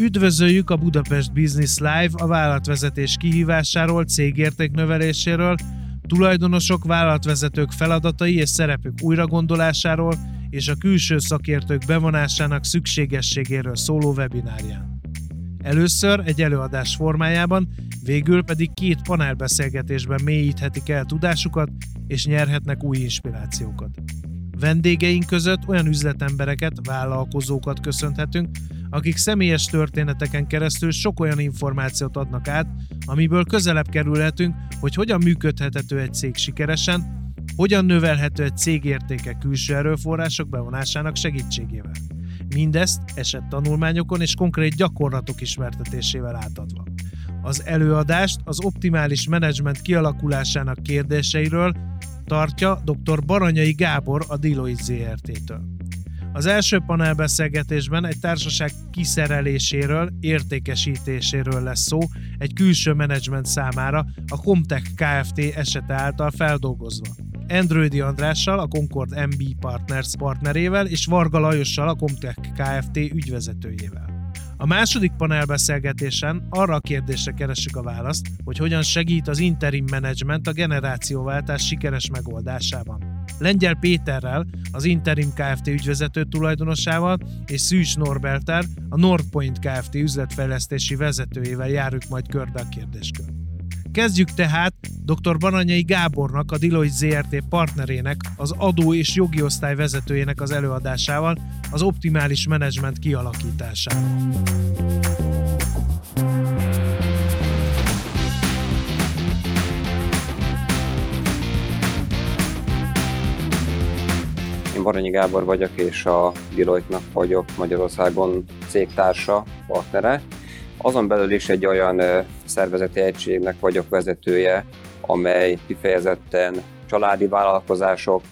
Üdvözöljük a Budapest Business Live a vállalatvezetés kihívásáról, cégérték növeléséről, tulajdonosok, vállalatvezetők feladatai és szerepük újragondolásáról és a külső szakértők bevonásának szükségességéről szóló webinárján. Először egy előadás formájában, végül pedig két panelbeszélgetésben mélyíthetik el tudásukat és nyerhetnek új inspirációkat. Vendégeink között olyan üzletembereket, vállalkozókat köszönhetünk, akik személyes történeteken keresztül sok olyan információt adnak át, amiből közelebb kerülhetünk, hogy hogyan működhető egy cég sikeresen, hogyan növelhető egy cég értéke külső erőforrások bevonásának segítségével. Mindezt esettanulmányokon és konkrét gyakorlatok ismertetésével átadva. Az előadást az optimális menedzsment kialakulásának kérdéseiről tartja dr. Baranyai Gábor a Deloitte ZRT-től. Az első panelbeszélgetésben egy társaság kiszereléséről, értékesítéséről lesz szó egy külső menedzsment számára a Comtech Kft. esete által feldolgozva. Androidi Andrással, a Concord MB Partners partnerével és Varga Lajossal, a Comtech Kft. ügyvezetőjével. A második panelbeszélgetésen arra a kérdésre keressük a választ, hogy hogyan segít az interim management a generációváltás sikeres megoldásában. Lengyel Péterrel, az Interim Kft. ügyvezető tulajdonosával és Szűs Norbertel, a Northpoint Kft. üzletfejlesztési vezetőjével járjuk majd körbe a kérdéskört. Kezdjük tehát dr. Baranyai Gábornak, a Deloitte ZRT partnerének, az adó és jogi osztály vezetőjének az előadásával az optimális menedzsment kialakításával. Én Baranyi Gábor vagyok, és a Deloitte-nak vagyok Magyarországon cégtársa, partnere. Azon belül is egy olyan szervezeti egységnek vagyok vezetője, amely kifejezetten családi vállalkozások,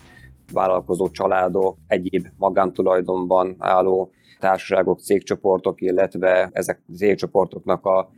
vállalkozó családok, egyéb magántulajdonban álló társaságok, cégcsoportok, illetve ezek cégcsoportoknak a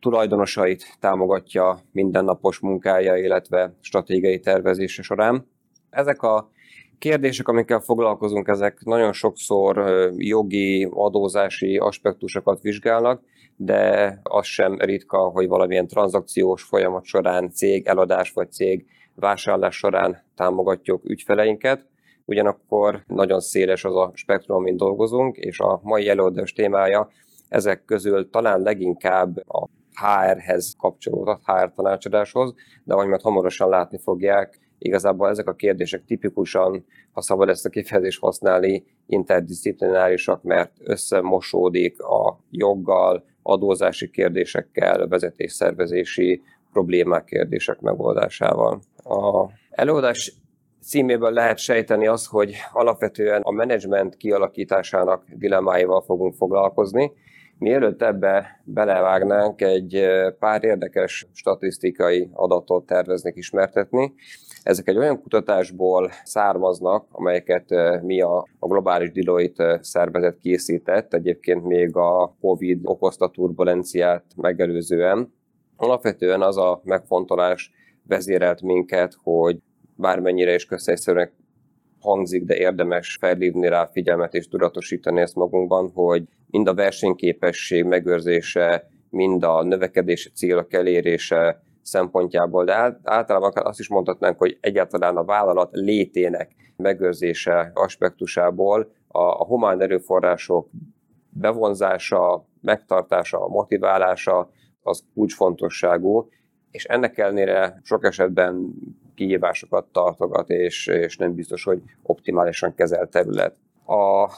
tulajdonosait támogatja mindennapos munkája, illetve stratégiai tervezése során. Ezek a kérdések, amikkel foglalkozunk, ezek nagyon sokszor jogi, adózási aspektusokat vizsgálnak, de az sem ritka, hogy valamilyen tranzakciós folyamat során cég eladás vagy cég vásárlás során támogatjuk ügyfeleinket. Ugyanakkor nagyon széles az a spektrum, amin dolgozunk, és a mai előadás témája ezek közül talán leginkább a HR-hez kapcsolódott, HR tanácsadáshoz, de ahogy majd hamarosan látni fogják, Igazából ezek a kérdések tipikusan, ha szabad ezt a kifejezést használni, interdisziplinárisak, mert összemosódik a joggal, adózási kérdésekkel, vezetésszervezési problémák, kérdések megoldásával. A előadás címéből lehet sejteni az, hogy alapvetően a menedzsment kialakításának dilemmáival fogunk foglalkozni. Mielőtt ebbe belevágnánk, egy pár érdekes statisztikai adatot terveznek ismertetni. Ezek egy olyan kutatásból származnak, amelyeket mi a, a globális Deloitte szervezet készített, egyébként még a COVID okozta turbulenciát megelőzően. Alapvetően az a megfontolás vezérelt minket, hogy bármennyire is közszerűen hangzik, de érdemes felhívni rá figyelmet és tudatosítani ezt magunkban, hogy mind a versenyképesség megőrzése, mind a növekedési célok elérése szempontjából, de általában azt is mondhatnánk, hogy egyáltalán a vállalat létének megőrzése aspektusából a, a humán erőforrások bevonzása, megtartása, motiválása az kulcsfontosságú, és ennek ellenére sok esetben kihívásokat tartogat, és, és nem biztos, hogy optimálisan kezelt terület. A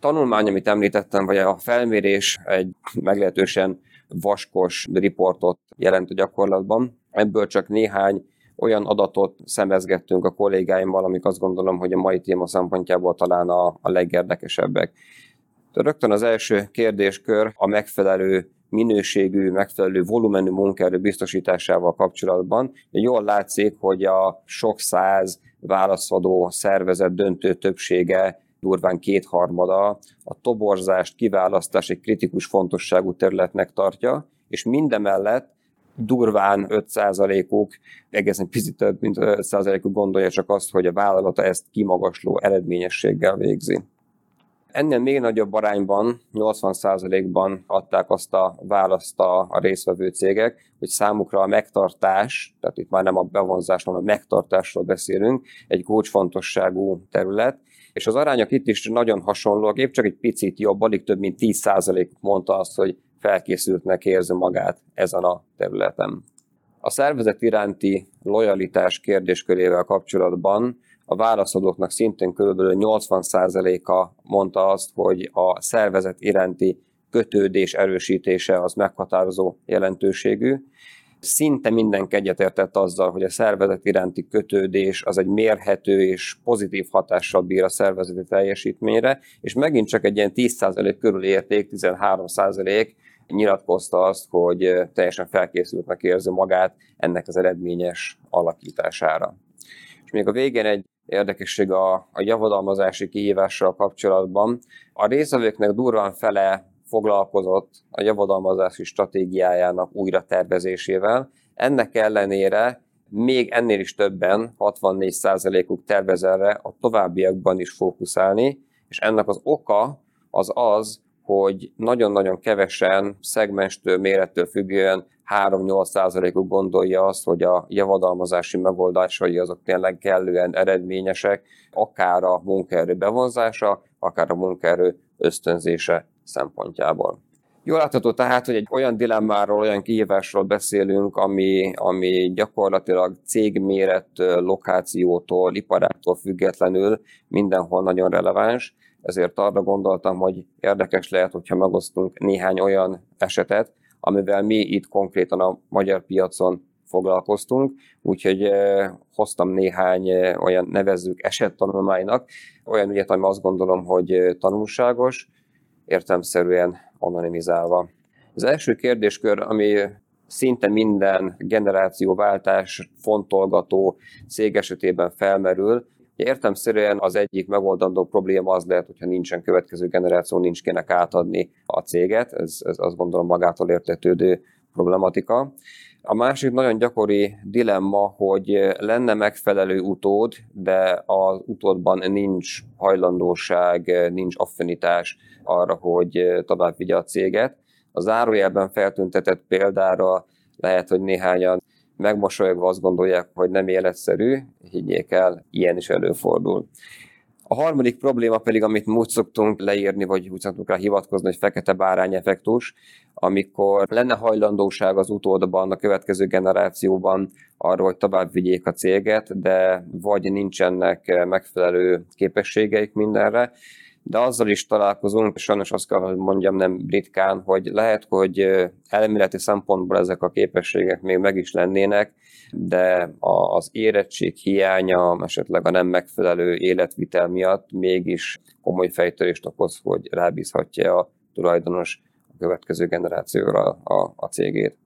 tanulmány, amit említettem, vagy a felmérés egy meglehetősen vaskos riportot jelent a gyakorlatban. Ebből csak néhány olyan adatot szemezgettünk a kollégáimmal, amik azt gondolom, hogy a mai téma szempontjából talán a, a legérdekesebbek. Rögtön az első kérdéskör a megfelelő minőségű, megfelelő volumenű munkaerő biztosításával kapcsolatban. Jól látszik, hogy a sok száz válaszadó szervezet döntő többsége durván kétharmada a toborzást, kiválasztás egy kritikus fontosságú területnek tartja, és mindemellett durván 5%-uk, egészen picit több, mint 5%-uk gondolja csak azt, hogy a vállalata ezt kimagasló eredményességgel végzi. Ennél még nagyobb arányban, 80%-ban adták azt a választ a, a részvevő cégek, hogy számukra a megtartás, tehát itt már nem a bevonzásról, hanem a megtartásról beszélünk, egy kulcsfontosságú terület, és az arányok itt is nagyon hasonlóak, épp csak egy picit jobb, alig több mint 10% mondta azt, hogy felkészültnek érzi magát ezen a területen. A szervezet iránti lojalitás kérdéskörével kapcsolatban a válaszadóknak szintén kb. 80%-a mondta azt, hogy a szervezet iránti kötődés erősítése az meghatározó jelentőségű. Szinte mindenki egyetértett azzal, hogy a szervezet iránti kötődés az egy mérhető és pozitív hatással bír a szervezeti teljesítményre, és megint csak egy ilyen 10% körül érték, 13% nyilatkozta azt, hogy teljesen felkészültnek érzi magát ennek az eredményes alakítására. És még a végén egy érdekesség a, a javadalmazási kihívással kapcsolatban. A részvevőknek durván fele foglalkozott a javadalmazási stratégiájának újra tervezésével. Ennek ellenére még ennél is többen, 64%-uk tervez erre a továbbiakban is fókuszálni, és ennek az oka az az, hogy nagyon-nagyon kevesen szegmenstől, mérettől függően 3-8%-uk gondolja azt, hogy a javadalmazási megoldásai azok tényleg kellően eredményesek, akár a munkaerő bevonzása, akár a munkaerő ösztönzése szempontjából. Jól látható tehát, hogy egy olyan dilemmáról, olyan kihívásról beszélünk, ami, ami gyakorlatilag cégmérettől, lokációtól, iparától függetlenül mindenhol nagyon releváns, ezért arra gondoltam, hogy érdekes lehet, hogyha megosztunk néhány olyan esetet, amivel mi itt konkrétan a magyar piacon foglalkoztunk, úgyhogy hoztam néhány olyan nevezzük esettanulmánynak, olyan ügyet, ami azt gondolom, hogy tanulságos, értelmszerűen anonimizálva. Az első kérdéskör, ami szinte minden generációváltás fontolgató cég esetében felmerül, Értemszerűen az egyik megoldandó probléma az lehet, hogyha nincsen következő generáció, nincs kinek átadni a céget, ez, ez azt gondolom magától értetődő problematika. A másik nagyon gyakori dilemma, hogy lenne megfelelő utód, de az utódban nincs hajlandóság, nincs affinitás arra, hogy tovább vigye a céget. A zárójelben feltüntetett példára lehet, hogy néhányan megmosolyogva azt gondolják, hogy nem életszerű, higgyék el, ilyen is előfordul. A harmadik probléma pedig, amit úgy szoktunk leírni, vagy úgy szoktunk rá hivatkozni, hogy fekete bárány effektus, amikor lenne hajlandóság az utódban, a következő generációban arra, hogy tovább vigyék a céget, de vagy nincsenek megfelelő képességeik mindenre, de azzal is találkozunk, és sajnos azt kell, hogy mondjam nem ritkán, hogy lehet, hogy elméleti szempontból ezek a képességek még meg is lennének, de az érettség hiánya, esetleg a nem megfelelő életvitel miatt mégis komoly fejtörést okoz, hogy rábízhatja a tulajdonos a következő generációra a, a cégét.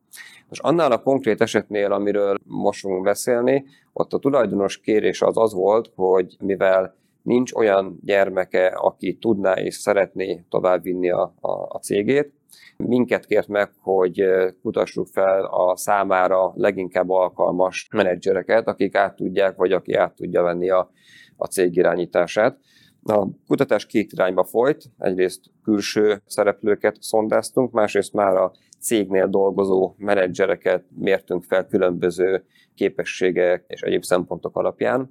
Most annál a konkrét esetnél, amiről most fogunk beszélni, ott a tulajdonos kérés az az volt, hogy mivel nincs olyan gyermeke, aki tudná és szeretné továbbvinni a, a, a cégét. Minket kért meg, hogy kutassuk fel a számára leginkább alkalmas menedzsereket, akik át tudják, vagy aki át tudja venni a, a cég irányítását. A kutatás két irányba folyt, egyrészt külső szereplőket szondáztunk, másrészt már a cégnél dolgozó menedzsereket mértünk fel különböző képességek és egyéb szempontok alapján.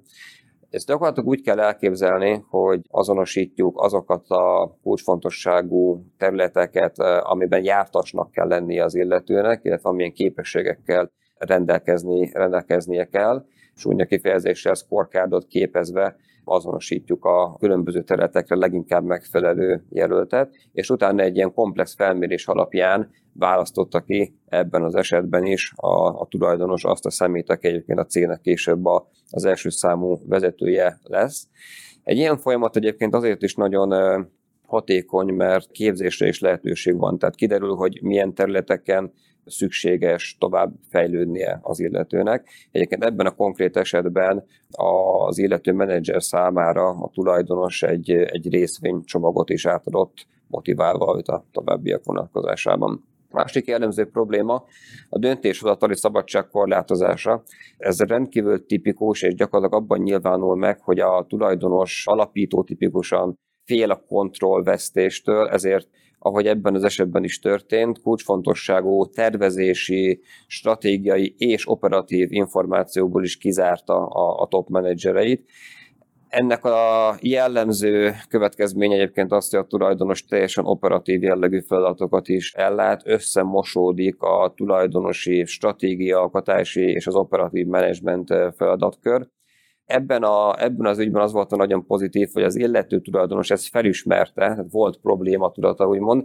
Ezt gyakorlatilag úgy kell elképzelni, hogy azonosítjuk azokat a kulcsfontosságú területeket, eh, amiben jártasnak kell lennie az illetőnek, illetve amilyen képességekkel rendelkezni, rendelkeznie kell, és úgy kifejezéssel scorecardot képezve azonosítjuk a különböző területekre leginkább megfelelő jelöltet, és utána egy ilyen komplex felmérés alapján választotta ki ebben az esetben is a, a tulajdonos azt a szemét, aki egyébként a cégnek később a, az első számú vezetője lesz. Egy ilyen folyamat egyébként azért is nagyon hatékony, mert képzésre is lehetőség van. Tehát kiderül, hogy milyen területeken szükséges tovább fejlődnie az illetőnek. Egyébként ebben a konkrét esetben az illető menedzser számára a tulajdonos egy, egy részvénycsomagot is átadott, motiválva őt a továbbiak vonatkozásában. Másik jellemző probléma a döntéshozatali szabadság korlátozása. Ez rendkívül tipikus, és gyakorlatilag abban nyilvánul meg, hogy a tulajdonos alapító tipikusan fél a kontrollvesztéstől, ezért ahogy ebben az esetben is történt, kulcsfontosságú tervezési, stratégiai és operatív információból is kizárta a, a top menedzsereit. Ennek a jellemző következménye egyébként azt, hogy a tulajdonos teljesen operatív jellegű feladatokat is ellát, összemosódik a tulajdonosi, stratégiaalkotási és az operatív menedzsment feladatkör. Ebben, a, ebben az ügyben az volt a nagyon pozitív, hogy az illető tulajdonos ezt felismerte, volt probléma tudata, úgymond,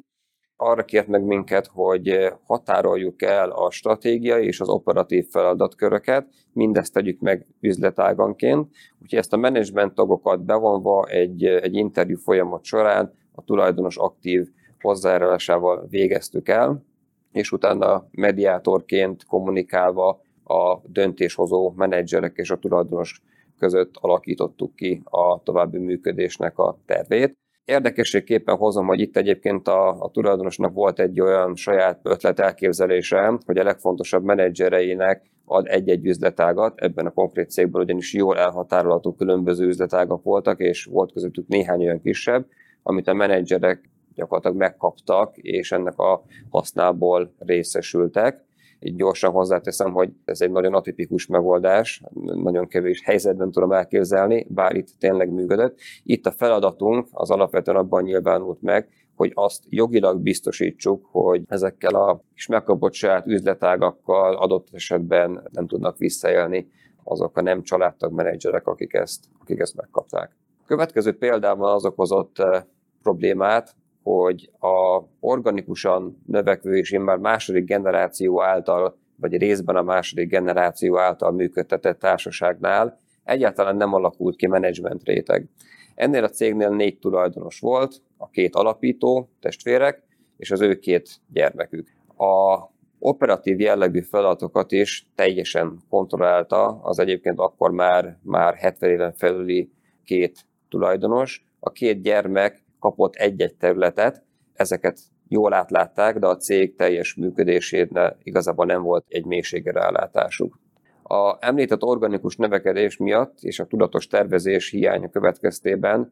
arra kért meg minket, hogy határoljuk el a stratégiai és az operatív feladatköröket, mindezt tegyük meg üzletáganként, úgyhogy ezt a menedzsment tagokat bevonva egy, egy interjú folyamat során a tulajdonos aktív hozzájárulásával végeztük el, és utána mediátorként kommunikálva a döntéshozó menedzserek és a tulajdonos között alakítottuk ki a további működésnek a tervét. Érdekességképpen hozom, hogy itt egyébként a, a tulajdonosnak volt egy olyan saját ötlet elképzelése, hogy a legfontosabb menedzsereinek ad egy-egy üzletágat, ebben a konkrét cégben ugyanis jól elhatárolható különböző üzletágak voltak, és volt közöttük néhány olyan kisebb, amit a menedzserek gyakorlatilag megkaptak, és ennek a hasznából részesültek. Így gyorsan hozzáteszem, hogy ez egy nagyon atipikus megoldás, nagyon kevés helyzetben tudom elképzelni, bár itt tényleg működött. Itt a feladatunk az alapvetően abban nyilvánult meg, hogy azt jogilag biztosítsuk, hogy ezekkel a kis megkapott saját üzletágakkal adott esetben nem tudnak visszaélni azok a nem családtag menedzserek, akik ezt, akik ezt megkapták. Következő példában az okozott eh, problémát, hogy a organikusan növekvő és már második generáció által, vagy részben a második generáció által működtetett társaságnál egyáltalán nem alakult ki menedzsment réteg. Ennél a cégnél négy tulajdonos volt, a két alapító, testvérek, és az ő két gyermekük. A operatív jellegű feladatokat is teljesen kontrollálta az egyébként akkor már, már 70 éven felüli két tulajdonos. A két gyermek kapott egy-egy területet, ezeket jól átlátták, de a cég teljes működésére igazából nem volt egy mélységre rálátásuk. A említett organikus növekedés miatt és a tudatos tervezés hiánya következtében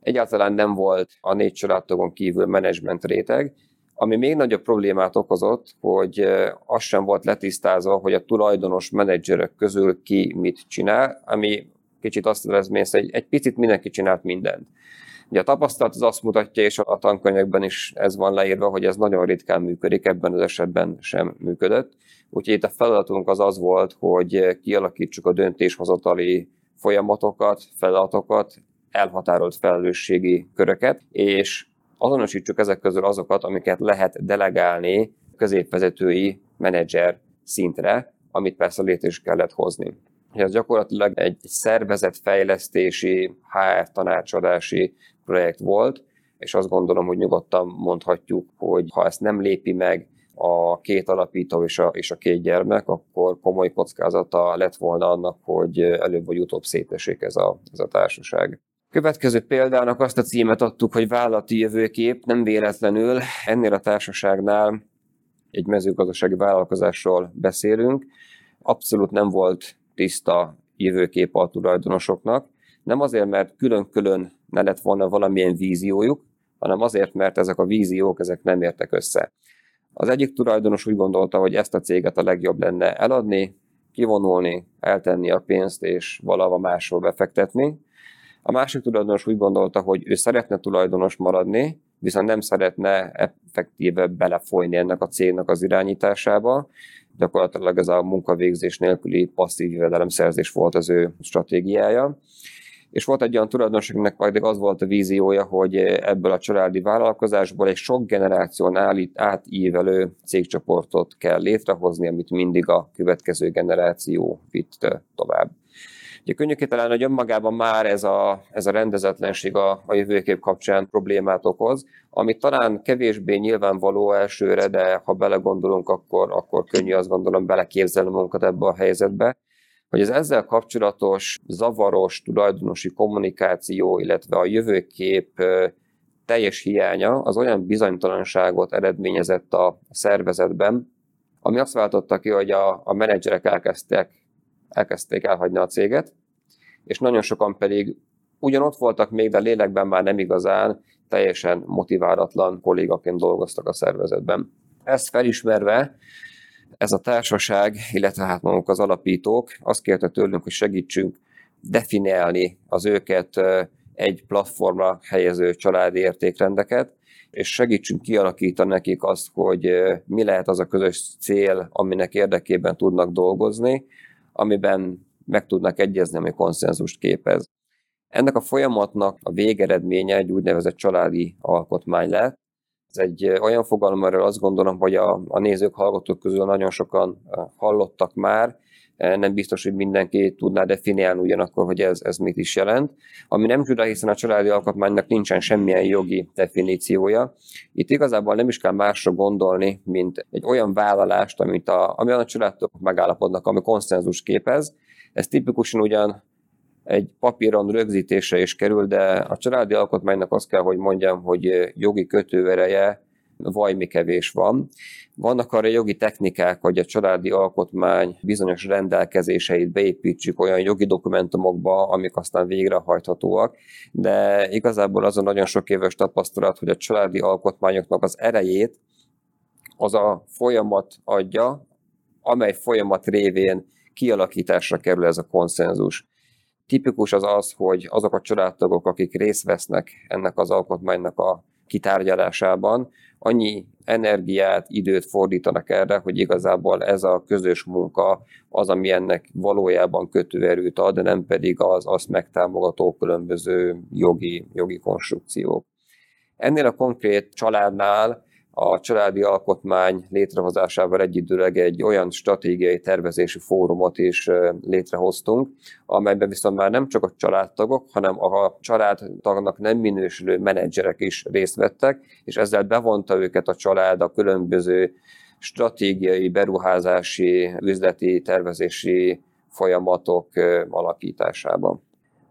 egyáltalán nem volt a négy családtagon kívül menedzsment réteg, ami még nagyobb problémát okozott, hogy az sem volt letisztázva, hogy a tulajdonos menedzserek közül ki mit csinál, ami kicsit azt eredményez, hogy egy picit mindenki csinált mindent. Ugye a tapasztalat az azt mutatja, és a tankönyvekben is ez van leírva, hogy ez nagyon ritkán működik, ebben az esetben sem működött. Úgyhogy itt a feladatunk az az volt, hogy kialakítsuk a döntéshozatali folyamatokat, feladatokat, elhatárolt felelősségi köröket, és azonosítsuk ezek közül azokat, amiket lehet delegálni középvezetői menedzser szintre, amit persze létre is kellett hozni. Ez gyakorlatilag egy szervezetfejlesztési, HR tanácsadási projekt volt, és azt gondolom, hogy nyugodtan mondhatjuk, hogy ha ezt nem lépi meg a két alapító és a, és a két gyermek, akkor komoly kockázata lett volna annak, hogy előbb vagy utóbb szétesik ez a, ez a társaság. Következő példának azt a címet adtuk, hogy vállalati jövőkép, nem véletlenül ennél a társaságnál egy mezőgazdasági vállalkozásról beszélünk. Abszolút nem volt tiszta jövőkép a tulajdonosoknak, nem azért, mert külön-külön ne lett volna valamilyen víziójuk, hanem azért, mert ezek a víziók ezek nem értek össze. Az egyik tulajdonos úgy gondolta, hogy ezt a céget a legjobb lenne eladni, kivonulni, eltenni a pénzt és valahova máshol befektetni. A másik tulajdonos úgy gondolta, hogy ő szeretne tulajdonos maradni, viszont nem szeretne effektíve belefolyni ennek a cégnek az irányításába. Gyakorlatilag ez a munkavégzés nélküli passzív jövedelemszerzés volt az ő stratégiája és volt egy olyan tulajdonos, akinek pedig az volt a víziója, hogy ebből a családi vállalkozásból egy sok generáción állít, átívelő cégcsoportot kell létrehozni, amit mindig a következő generáció vitt tovább. Ugye könnyű talán, hogy önmagában már ez a, ez a rendezetlenség a, a jövőkép kapcsán problémát okoz, ami talán kevésbé nyilvánvaló elsőre, de ha belegondolunk, akkor, akkor könnyű azt gondolom beleképzelni magunkat ebbe a helyzetbe hogy az ezzel kapcsolatos zavaros tulajdonosi kommunikáció, illetve a jövőkép teljes hiánya az olyan bizonytalanságot eredményezett a szervezetben, ami azt váltotta ki, hogy a, a menedzserek elkezdtek, elkezdték elhagyni a céget, és nagyon sokan pedig ugyan ott voltak még, de lélekben már nem igazán, teljesen motiválatlan kollégaként dolgoztak a szervezetben. Ezt felismerve ez a társaság, illetve hát maguk az alapítók azt kérte tőlünk, hogy segítsünk definiálni az őket egy platformra helyező családi értékrendeket, és segítsünk kialakítani nekik azt, hogy mi lehet az a közös cél, aminek érdekében tudnak dolgozni, amiben meg tudnak egyezni, ami konszenzust képez. Ennek a folyamatnak a végeredménye egy úgynevezett családi alkotmány lett. Ez egy olyan fogalom, erről azt gondolom, hogy a, a nézők, hallgatók közül nagyon sokan hallottak már, nem biztos, hogy mindenki tudná definiálni ugyanakkor, hogy ez, ez mit is jelent. Ami nem csoda, hiszen a családi alkotmánynak nincsen semmilyen jogi definíciója. Itt igazából nem is kell másra gondolni, mint egy olyan vállalást, amit a, ami a családok megállapodnak, ami konszenzus képez. Ez tipikusan ugyan egy papíron rögzítésre is kerül, de a családi alkotmánynak azt kell, hogy mondjam, hogy jogi kötőereje vajmi kevés van. Vannak arra jogi technikák, hogy a családi alkotmány bizonyos rendelkezéseit beépítsük olyan jogi dokumentumokba, amik aztán végrehajthatóak, de igazából az a nagyon sok éves tapasztalat, hogy a családi alkotmányoknak az erejét az a folyamat adja, amely folyamat révén kialakításra kerül ez a konszenzus. Tipikus az az, hogy azok a családtagok, akik részt vesznek ennek az alkotmánynak a kitárgyalásában, annyi energiát, időt fordítanak erre, hogy igazából ez a közös munka az, ami ennek valójában kötőerőt ad, nem pedig az azt megtámogató különböző jogi, jogi konstrukciók. Ennél a konkrét családnál a családi alkotmány létrehozásával egyidőleg egy olyan stratégiai tervezési fórumot is létrehoztunk, amelyben viszont már nem csak a családtagok, hanem a családtagnak nem minősülő menedzserek is részt vettek, és ezzel bevonta őket a család a különböző stratégiai, beruházási, üzleti, tervezési folyamatok alakításában.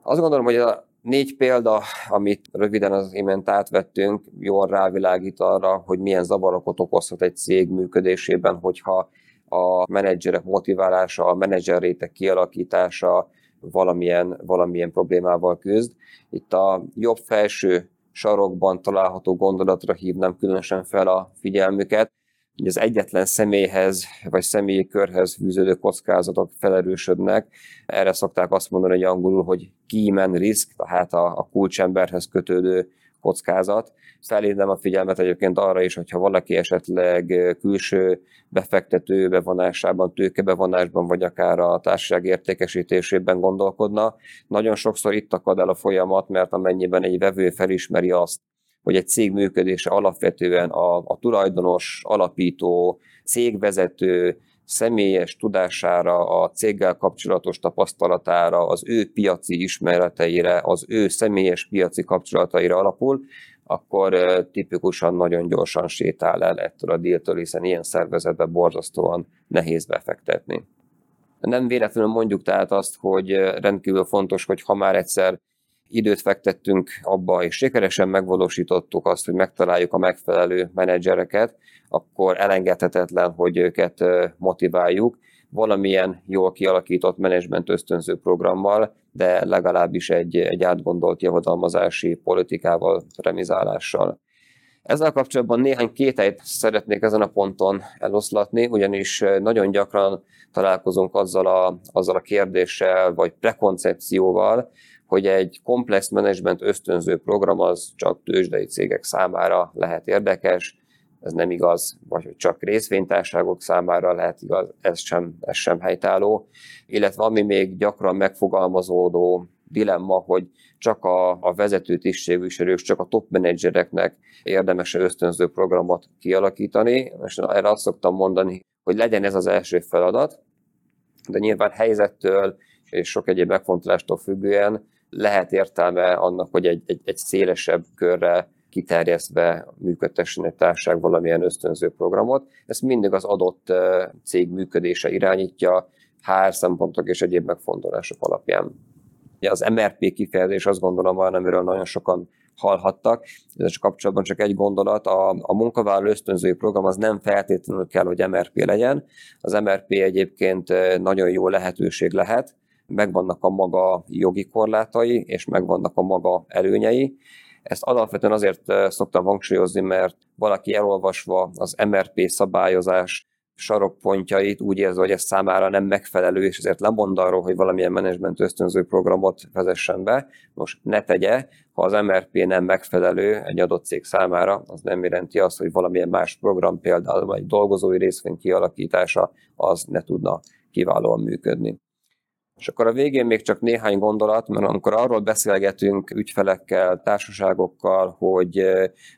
Azt gondolom, hogy a Négy példa, amit röviden az imént átvettünk, jól rávilágít arra, hogy milyen zavarokat okozhat egy cég működésében, hogyha a menedzserek motiválása, a menedzser réteg kialakítása valamilyen, valamilyen problémával küzd. Itt a jobb felső sarokban található gondolatra hívnám különösen fel a figyelmüket, hogy az egyetlen személyhez vagy személyi körhez fűződő kockázatok felerősödnek. Erre szokták azt mondani, hogy angolul, hogy key risk, tehát a, a kulcsemberhez kötődő kockázat. Felhívnám a figyelmet egyébként arra is, hogyha valaki esetleg külső befektető bevonásában, tőkebevonásban, vagy akár a társaság értékesítésében gondolkodna. Nagyon sokszor itt akad el a folyamat, mert amennyiben egy vevő felismeri azt, hogy egy cég működése alapvetően a, a tulajdonos, alapító, cégvezető személyes tudására, a céggel kapcsolatos tapasztalatára, az ő piaci ismereteire, az ő személyes piaci kapcsolataira alapul, akkor tipikusan nagyon gyorsan sétál el ettől a díltől, hiszen ilyen szervezetbe borzasztóan nehéz befektetni. Nem véletlenül mondjuk tehát azt, hogy rendkívül fontos, hogy ha már egyszer időt fektettünk abba, és sikeresen megvalósítottuk azt, hogy megtaláljuk a megfelelő menedzsereket, akkor elengedhetetlen, hogy őket motiváljuk valamilyen jól kialakított menedzsment ösztönző programmal, de legalábbis egy, egy átgondolt javadalmazási politikával, remizálással. Ezzel kapcsolatban néhány kételyt szeretnék ezen a ponton eloszlatni, ugyanis nagyon gyakran találkozunk azzal a, azzal a kérdéssel, vagy prekoncepcióval, hogy egy komplex menedzsment ösztönző program az csak tőzsdei cégek számára lehet érdekes, ez nem igaz, vagy hogy csak részvénytárságok számára lehet igaz, ez sem, ez sem helytálló. Illetve ami még gyakran megfogalmazódó dilemma, hogy csak a, a vezető tisztségviselők, csak a top menedzsereknek érdemes ösztönző programot kialakítani. És erre azt szoktam mondani, hogy legyen ez az első feladat, de nyilván helyzettől és sok egyéb megfontolástól függően lehet értelme annak, hogy egy, egy, egy szélesebb körre kiterjesztve működtessen egy társaság valamilyen ösztönző programot. Ezt mindig az adott cég működése irányítja, HR szempontok és egyéb megfontolások alapján. Az MRP kifejezés azt gondolom van, amiről nagyon sokan hallhattak. Ez kapcsolatban csak egy gondolat, a, a munkavállaló ösztönzői program az nem feltétlenül kell, hogy MRP legyen. Az MRP egyébként nagyon jó lehetőség lehet, megvannak a maga jogi korlátai, és megvannak a maga előnyei. Ezt alapvetően azért szoktam hangsúlyozni, mert valaki elolvasva az MRP szabályozás sarokpontjait úgy érzi, hogy ez számára nem megfelelő, és ezért lemond arról, hogy valamilyen menedzsment ösztönző programot vezessen be. Most ne tegye, ha az MRP nem megfelelő egy adott cég számára, az nem jelenti azt, hogy valamilyen más program, például egy dolgozói részvény kialakítása, az ne tudna kiválóan működni. És akkor a végén még csak néhány gondolat, mert amikor arról beszélgetünk ügyfelekkel, társaságokkal, hogy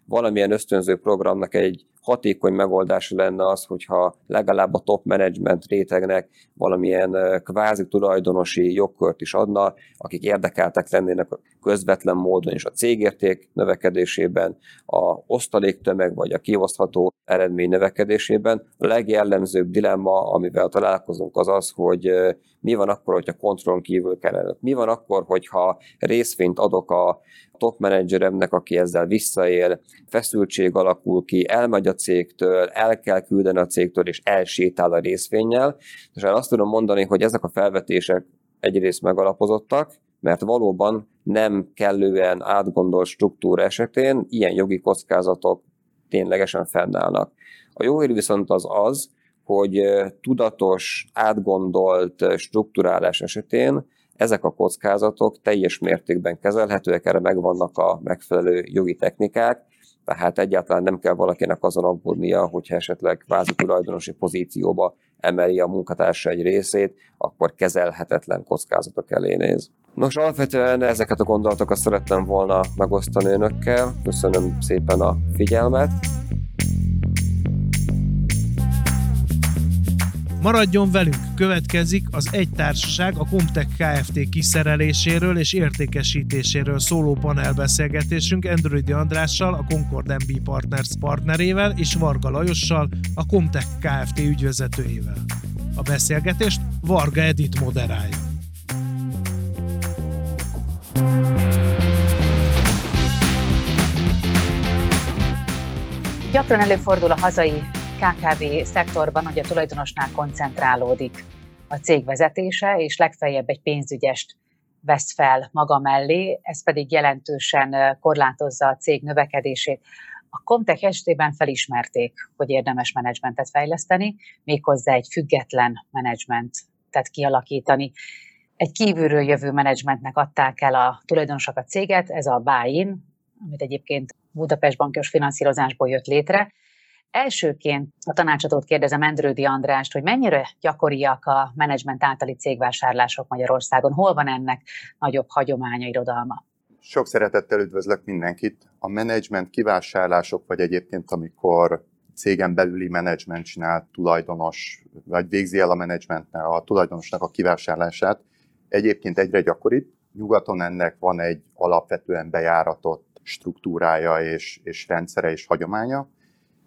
valamilyen ösztönző programnak egy hatékony megoldás lenne az, hogyha legalább a top management rétegnek valamilyen kvázi tulajdonosi jogkört is adna, akik érdekeltek lennének közvetlen módon is a cégérték növekedésében, a osztaléktömeg vagy a kiosztható eredmény növekedésében. A legjellemzőbb dilemma, amivel találkozunk, az az, hogy mi van akkor, hogyha kontrollon kívül kellene. Mi van akkor, hogyha részvényt adok a top menedzseremnek, aki ezzel visszaél, feszültség alakul ki, elmegy a cégtől, el kell küldeni a cégtől, és elsétál a részvényel. És azt tudom mondani, hogy ezek a felvetések egyrészt megalapozottak, mert valóban nem kellően átgondolt struktúra esetén ilyen jogi kockázatok ténylegesen fennállnak. A jó hír viszont az az, hogy tudatos, átgondolt struktúrálás esetén ezek a kockázatok teljes mértékben kezelhetőek, erre megvannak a megfelelő jogi technikák, tehát egyáltalán nem kell valakinek azon aggódnia, hogyha esetleg kvázi tulajdonosi pozícióba emeli a munkatársa egy részét, akkor kezelhetetlen kockázatok elé néz. Nos, alapvetően ezeket a gondolatokat szerettem volna megosztani önökkel. Köszönöm szépen a figyelmet. Maradjon velünk! Következik az egy társaság a Comtech Kft. kiszereléséről és értékesítéséről szóló panelbeszélgetésünk Androidi Andrással, a Concord MB Partners partnerével és Varga Lajossal, a Comtech Kft. ügyvezetőjével. A beszélgetést Varga Edit moderálja. Gyakran előfordul a hazai KKV szektorban, hogy a tulajdonosnál koncentrálódik a cég vezetése, és legfeljebb egy pénzügyest vesz fel maga mellé, ez pedig jelentősen korlátozza a cég növekedését. A Comtech esetében felismerték, hogy érdemes menedzsmentet fejleszteni, méghozzá egy független menedzsmentet kialakítani. Egy kívülről jövő menedzsmentnek adták el a tulajdonosok a céget, ez a buy-in, amit egyébként Budapest bankos finanszírozásból jött létre, Elsőként a tanácsadót kérdezem Endrődi Andrást, hogy mennyire gyakoriak a menedzsment általi cégvásárlások Magyarországon, hol van ennek nagyobb hagyománya, irodalma? Sok szeretettel üdvözlök mindenkit. A menedzsment kivásárlások, vagy egyébként amikor cégen belüli menedzsment csinál tulajdonos, vagy végzi el a menedzsmentnek, a tulajdonosnak a kivásárlását, egyébként egyre gyakoribb. Nyugaton ennek van egy alapvetően bejáratott struktúrája és, és rendszere és hagyománya.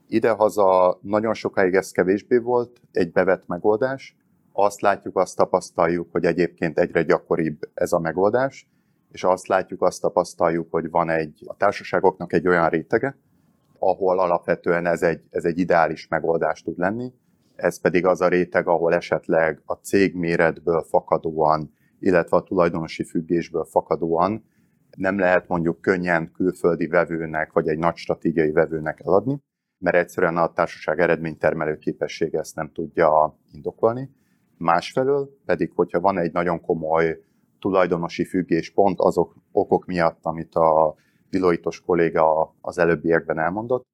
Idehaza nagyon sokáig ez kevésbé volt, egy bevett megoldás. Azt látjuk, azt tapasztaljuk, hogy egyébként egyre gyakoribb ez a megoldás, és azt látjuk, azt tapasztaljuk, hogy van egy a társaságoknak egy olyan rétege, ahol alapvetően ez egy, ez egy ideális megoldás tud lenni, ez pedig az a réteg, ahol esetleg a cég méretből fakadóan, illetve a tulajdonosi függésből fakadóan nem lehet mondjuk könnyen külföldi vevőnek, vagy egy nagy stratégiai vevőnek eladni, mert egyszerűen a társaság eredménytermelő képessége ezt nem tudja indokolni. Másfelől pedig, hogyha van egy nagyon komoly tulajdonosi függés pont azok okok miatt, amit a Deloitte-os kolléga az előbbiekben elmondott,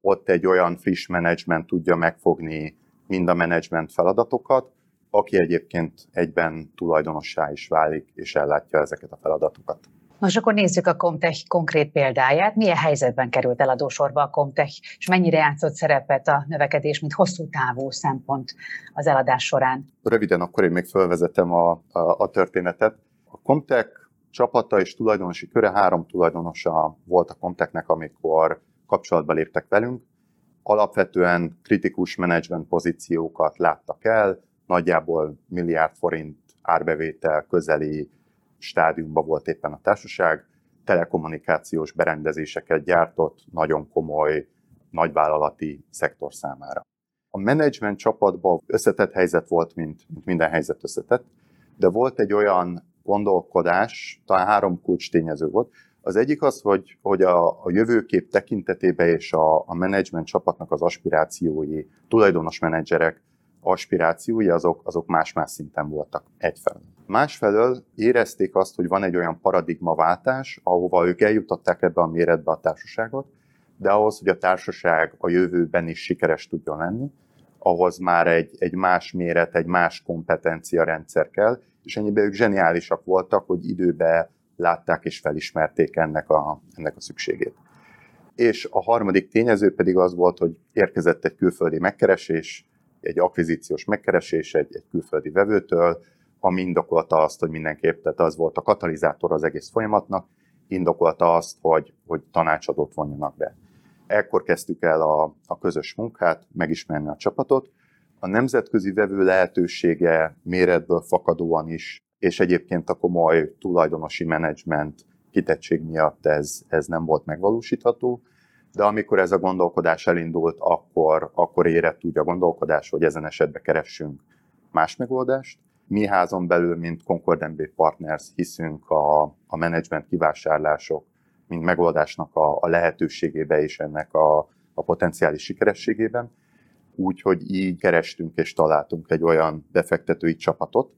ott egy olyan friss menedzsment tudja megfogni mind a menedzsment feladatokat, aki egyébként egyben tulajdonossá is válik, és ellátja ezeket a feladatokat. Most akkor nézzük a Comtech konkrét példáját. Milyen helyzetben került eladósorba a Comtech, és mennyire játszott szerepet a növekedés, mint hosszú távú szempont az eladás során? Röviden akkor én még felvezetem a, a, a történetet. A Comtech csapata és tulajdonosi köre három tulajdonosa volt a Comtechnek, amikor kapcsolatba léptek velünk. Alapvetően kritikus menedzsment pozíciókat láttak el, nagyjából milliárd forint árbevétel közeli stádiumban volt éppen a társaság, telekommunikációs berendezéseket gyártott nagyon komoly nagyvállalati szektor számára. A menedzsment csapatban összetett helyzet volt, mint, mint minden helyzet összetett, de volt egy olyan gondolkodás, talán három kulcs tényező volt. Az egyik az, hogy, hogy a, a jövőkép tekintetében és a, a menedzsment csapatnak az aspirációi, tulajdonos menedzserek aspirációi, azok, azok más-más szinten voltak egyfelől. Másfelől érezték azt, hogy van egy olyan paradigmaváltás, ahova ők eljutották ebbe a méretbe a társaságot, de ahhoz, hogy a társaság a jövőben is sikeres tudjon lenni, ahhoz már egy, egy más méret, egy más kompetencia rendszer kell, és ennyiben ők zseniálisak voltak, hogy időbe látták és felismerték ennek a, ennek a szükségét. És a harmadik tényező pedig az volt, hogy érkezett egy külföldi megkeresés, egy akvizíciós megkeresés egy, egy külföldi vevőtől, ami indokolta azt, hogy mindenképp, tehát az volt a katalizátor az egész folyamatnak, indokolta azt, hogy, hogy tanácsadót vonjanak be. Ekkor kezdtük el a, a közös munkát, megismerni a csapatot. A nemzetközi vevő lehetősége méretből fakadóan is, és egyébként a komoly tulajdonosi menedzsment kitettség miatt ez, ez nem volt megvalósítható, de amikor ez a gondolkodás elindult, akkor, akkor érett úgy a gondolkodás, hogy ezen esetben keressünk más megoldást. Mi házon belül, mint Concord MB Partners hiszünk a, a menedzsment kivásárlások, mint megoldásnak a, a lehetőségébe és ennek a, a potenciális sikerességében. Úgyhogy így kerestünk és találtunk egy olyan befektetői csapatot,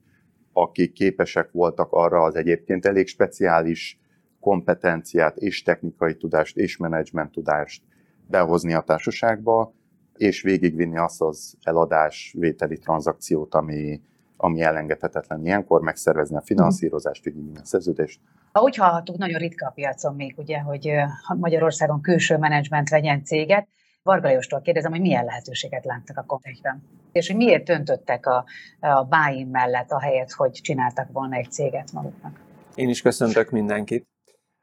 akik képesek voltak arra az egyébként elég speciális kompetenciát és technikai tudást és menedzsment tudást behozni a társaságba, és végigvinni azt az eladás vételi tranzakciót, ami, ami elengedhetetlen ilyenkor, megszervezni a finanszírozást, végigvinni a szerződést. Úgy hallhattuk, nagyon ritka a piacon még, ugye, hogy Magyarországon külső menedzsment vegyen céget. Varga Lajostól kérdezem, hogy milyen lehetőséget láttak a kontekben, és hogy miért döntöttek a, a buy mellett, ahelyett, hogy csináltak volna egy céget maguknak. Én is köszöntök mindenkit.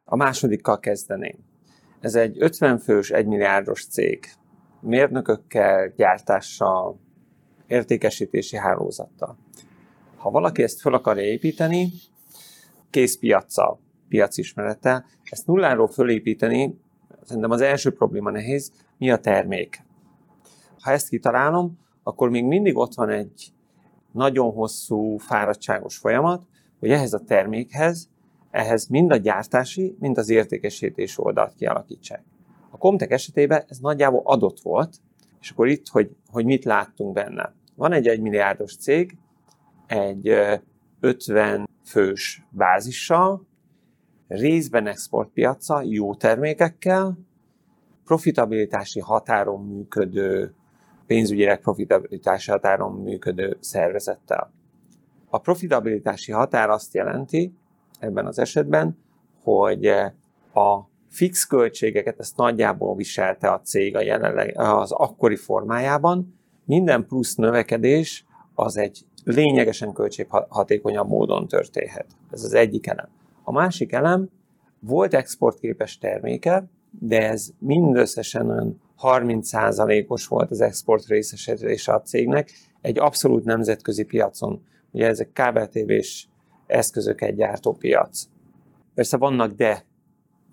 A másodikkal kezdeném. Ez egy 50 fős, 1 milliárdos cég. Mérnökökkel, gyártással, értékesítési hálózattal. Ha valaki ezt fel akarja építeni, kész piaccal, piacismerettel, ezt nulláról fölépíteni, szerintem az első probléma nehéz, mi a termék. Ha ezt kitalálom, akkor még mindig ott van egy nagyon hosszú, fáradtságos folyamat, hogy ehhez a termékhez ehhez mind a gyártási, mind az értékesítés oldalt kialakítsák. A Comtech esetében ez nagyjából adott volt, és akkor itt, hogy, hogy mit láttunk benne. Van egy 1 milliárdos cég, egy 50 fős bázissal, részben exportpiaca, jó termékekkel, profitabilitási határon működő, pénzügyileg profitabilitási határon működő szervezettel. A profitabilitási határ azt jelenti, ebben az esetben, hogy a fix költségeket ezt nagyjából viselte a cég a jelenleg, az akkori formájában, minden plusz növekedés az egy lényegesen költséghatékonyabb módon történhet. Ez az egyik elem. A másik elem, volt exportképes terméke, de ez mindösszesen olyan 30%-os volt az export részesedése a cégnek, egy abszolút nemzetközi piacon. Ugye ezek kábeltévés eszközöket gyártó piac. Persze vannak de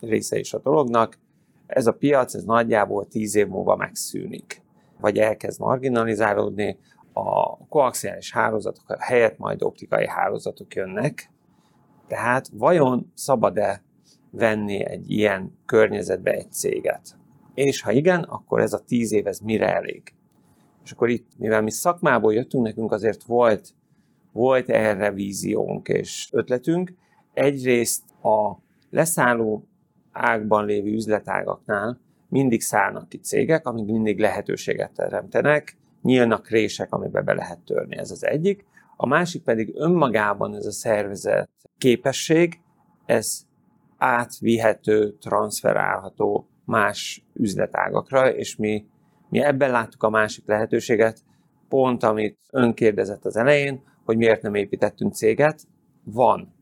része is a dolognak, ez a piac ez nagyjából 10 év múlva megszűnik, vagy elkezd marginalizálódni, a koaxiális hálózatok helyett majd optikai hálózatok jönnek, tehát vajon szabad-e venni egy ilyen környezetbe egy céget? És ha igen, akkor ez a tíz év ez mire elég? És akkor itt, mivel mi szakmából jöttünk, nekünk azért volt volt erre víziónk és ötletünk. Egyrészt a leszálló ágban lévő üzletágaknál mindig szállnak ki cégek, amik mindig lehetőséget teremtenek, nyílnak rések, amiben be lehet törni, ez az egyik. A másik pedig önmagában ez a szervezet képesség, ez átvihető, transferálható más üzletágakra, és mi, mi ebben láttuk a másik lehetőséget, pont amit ön kérdezett az elején, hogy miért nem építettünk céget. Van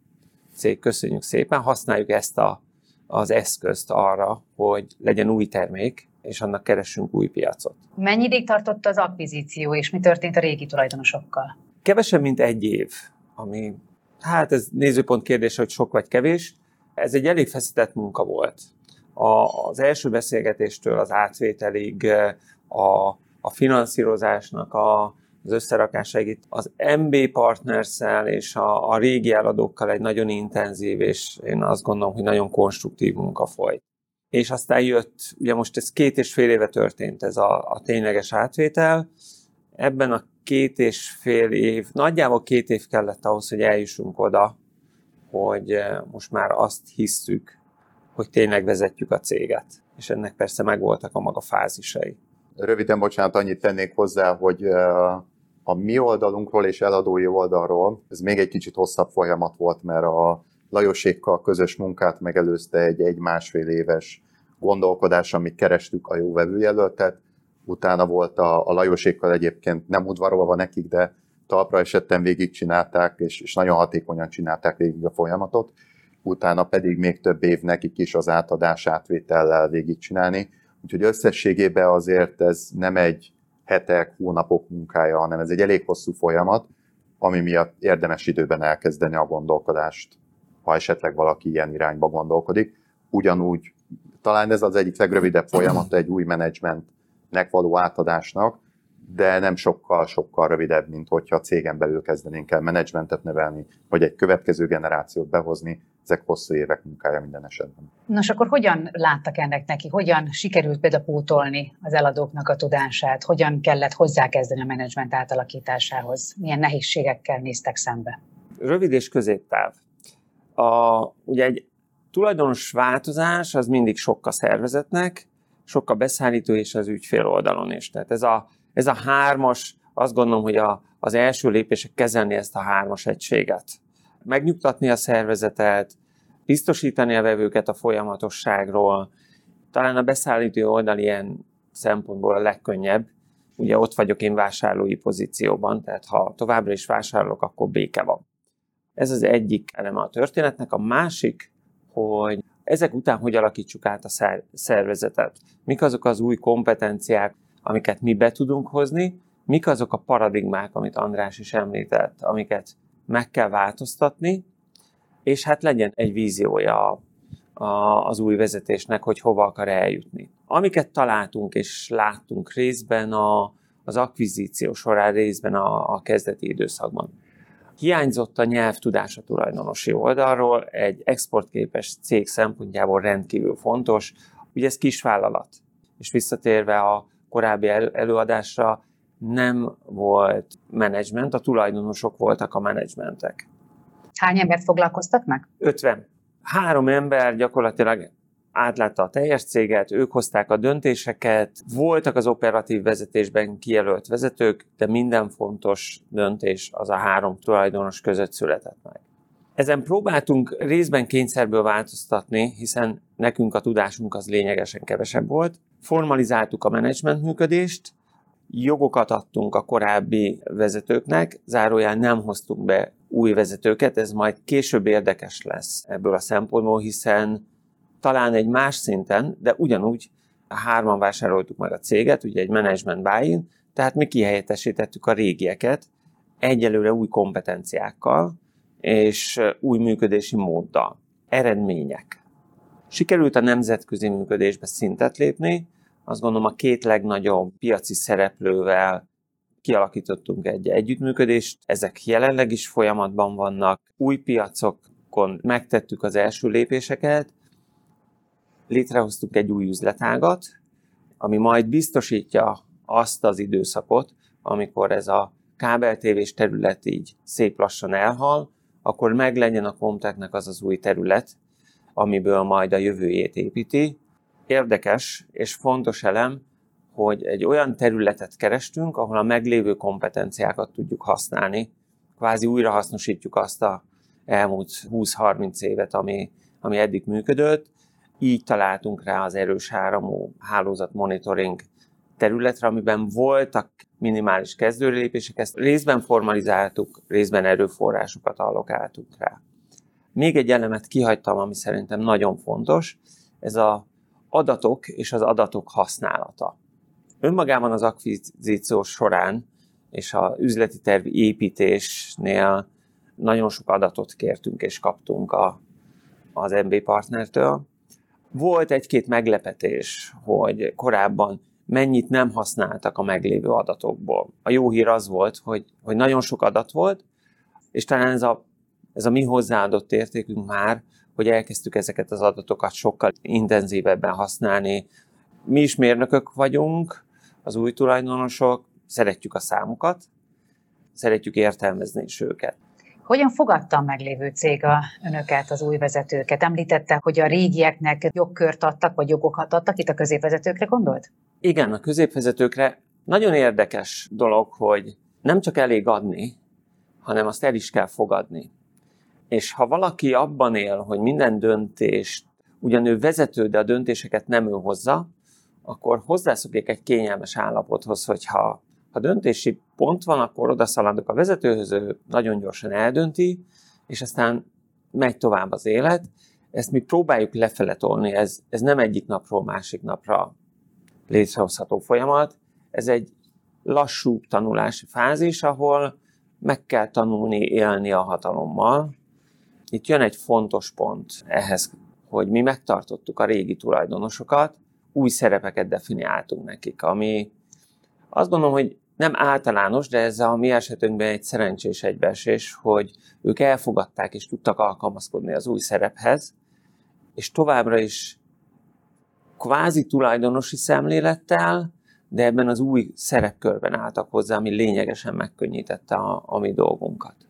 cég, köszönjük szépen, használjuk ezt a, az eszközt arra, hogy legyen új termék, és annak keressünk új piacot. Mennyi ideig tartott az akvizíció, és mi történt a régi tulajdonosokkal? Kevesebb, mint egy év, ami, hát ez nézőpont kérdése, hogy sok vagy kevés. Ez egy elég feszített munka volt. A, az első beszélgetéstől az átvételig, a, a finanszírozásnak a az összerakásáig itt az MB partners és a, a régi eladókkal egy nagyon intenzív, és én azt gondolom, hogy nagyon konstruktív munka folyt. És aztán jött, ugye most ez két és fél éve történt ez a, a tényleges átvétel, ebben a két és fél év, nagyjából két év kellett ahhoz, hogy eljussunk oda, hogy eh, most már azt hisszük, hogy tényleg vezetjük a céget. És ennek persze megvoltak a maga fázisai. Röviden, bocsánat, annyit tennék hozzá, hogy eh, a mi oldalunkról és eladói oldalról ez még egy kicsit hosszabb folyamat volt, mert a Lajosékkal közös munkát megelőzte egy egy-másfél éves gondolkodás, amit kerestük a jó vevőjelöltet, utána volt a, a Lajosékkal egyébként nem udvarolva nekik, de talpra esetten végigcsinálták, és, és nagyon hatékonyan csinálták végig a folyamatot, utána pedig még több év nekik is az átadás átvétellel végigcsinálni. Úgyhogy összességében azért ez nem egy hetek, hónapok munkája, hanem ez egy elég hosszú folyamat, ami miatt érdemes időben elkezdeni a gondolkodást, ha esetleg valaki ilyen irányba gondolkodik. Ugyanúgy talán ez az egyik legrövidebb folyamat egy új menedzsmentnek való átadásnak, de nem sokkal-sokkal rövidebb, mint hogyha cégen belül kezdenénk el menedzsmentet nevelni, vagy egy következő generációt behozni, ezek hosszú évek munkája minden esetben. Nos, akkor hogyan láttak ennek neki? Hogyan sikerült például pótolni az eladóknak a tudását? Hogyan kellett hozzákezdeni a menedzsment átalakításához? Milyen nehézségekkel néztek szembe? Rövid és középtáv. A, ugye egy tulajdonos változás az mindig sok a szervezetnek, sok a beszállító és az ügyfél oldalon is. Tehát ez a, ez a hármas, azt gondolom, hogy a, az első lépések kezelni ezt a hármas egységet. Megnyugtatni a szervezetet, biztosítani a vevőket a folyamatosságról, talán a beszállító oldal ilyen szempontból a legkönnyebb, ugye ott vagyok én vásárlói pozícióban, tehát ha továbbra is vásárolok, akkor béke van. Ez az egyik eleme a történetnek. A másik, hogy ezek után hogy alakítsuk át a szervezetet. Mik azok az új kompetenciák, amiket mi be tudunk hozni, mik azok a paradigmák, amit András is említett, amiket meg kell változtatni, és hát legyen egy víziója az új vezetésnek, hogy hova akar eljutni. Amiket találtunk és láttunk részben a, az akvizíció során, részben a, a kezdeti időszakban. Hiányzott a nyelvtudás a tulajdonosi oldalról, egy exportképes cég szempontjából rendkívül fontos, ugye ez kisvállalat. És visszatérve a korábbi előadásra, nem volt menedzsment, a tulajdonosok voltak a menedzsmentek. Hány embert foglalkoztatnak? 50. Három ember gyakorlatilag átlátta a teljes céget, ők hozták a döntéseket, voltak az operatív vezetésben kijelölt vezetők, de minden fontos döntés az a három tulajdonos között született meg. Ezen próbáltunk részben kényszerből változtatni, hiszen nekünk a tudásunk az lényegesen kevesebb volt. Formalizáltuk a menedzsment működést, jogokat adtunk a korábbi vezetőknek, zárójel nem hoztunk be új vezetőket, ez majd később érdekes lesz ebből a szempontból, hiszen talán egy más szinten, de ugyanúgy hárman vásároltuk meg a céget, ugye egy management buy tehát mi kihelyettesítettük a régieket egyelőre új kompetenciákkal és új működési móddal. Eredmények. Sikerült a nemzetközi működésbe szintet lépni, azt gondolom a két legnagyobb piaci szereplővel kialakítottunk egy együttműködést, ezek jelenleg is folyamatban vannak, új piacokon megtettük az első lépéseket, létrehoztunk egy új üzletágat, ami majd biztosítja azt az időszakot, amikor ez a kábeltévés terület így szép lassan elhal, akkor meglegyen a Comtechnek az az új terület, amiből majd a jövőjét építi. Érdekes és fontos elem, hogy egy olyan területet kerestünk, ahol a meglévő kompetenciákat tudjuk használni, kvázi újra hasznosítjuk azt a elmúlt 20-30 évet, ami, ami eddig működött, így találtunk rá az erős áramú hálózat monitoring területre, amiben voltak minimális kezdőlépések, ezt részben formalizáltuk, részben erőforrásokat allokáltuk rá. Még egy elemet kihagytam, ami szerintem nagyon fontos, ez az adatok és az adatok használata. Önmagában az akvizíció során és az üzleti terv építésnél nagyon sok adatot kértünk és kaptunk a, az MB partnertől, volt egy-két meglepetés, hogy korábban mennyit nem használtak a meglévő adatokból. A jó hír az volt, hogy, hogy nagyon sok adat volt, és talán ez a, ez a mi hozzáadott értékünk már, hogy elkezdtük ezeket az adatokat sokkal intenzívebben használni. Mi is mérnökök vagyunk, az új tulajdonosok, szeretjük a számokat, szeretjük értelmezni is őket. Hogyan fogadta a meglévő cég a önöket, az új vezetőket? Említette, hogy a régieknek jogkört adtak, vagy jogokat adtak, itt a középvezetőkre gondolt? Igen, a középvezetőkre nagyon érdekes dolog, hogy nem csak elég adni, hanem azt el is kell fogadni. És ha valaki abban él, hogy minden döntést, ugyan ő vezető, de a döntéseket nem ő hozza, akkor hozzászokik egy kényelmes állapothoz, hogyha ha döntési pont van, akkor odaszaladok a vezetőhöz, ő nagyon gyorsan eldönti, és aztán megy tovább az élet. Ezt mi próbáljuk lefele tolni, ez, ez nem egyik napról másik napra létrehozható folyamat. Ez egy lassú tanulási fázis, ahol meg kell tanulni élni a hatalommal. Itt jön egy fontos pont ehhez, hogy mi megtartottuk a régi tulajdonosokat, új szerepeket definiáltunk nekik, ami azt gondolom, hogy nem általános, de ez a mi esetünkben egy szerencsés egybeesés, hogy ők elfogadták és tudtak alkalmazkodni az új szerephez, és továbbra is kvázi tulajdonosi szemlélettel, de ebben az új szerepkörben álltak hozzá, ami lényegesen megkönnyítette a, a mi dolgunkat.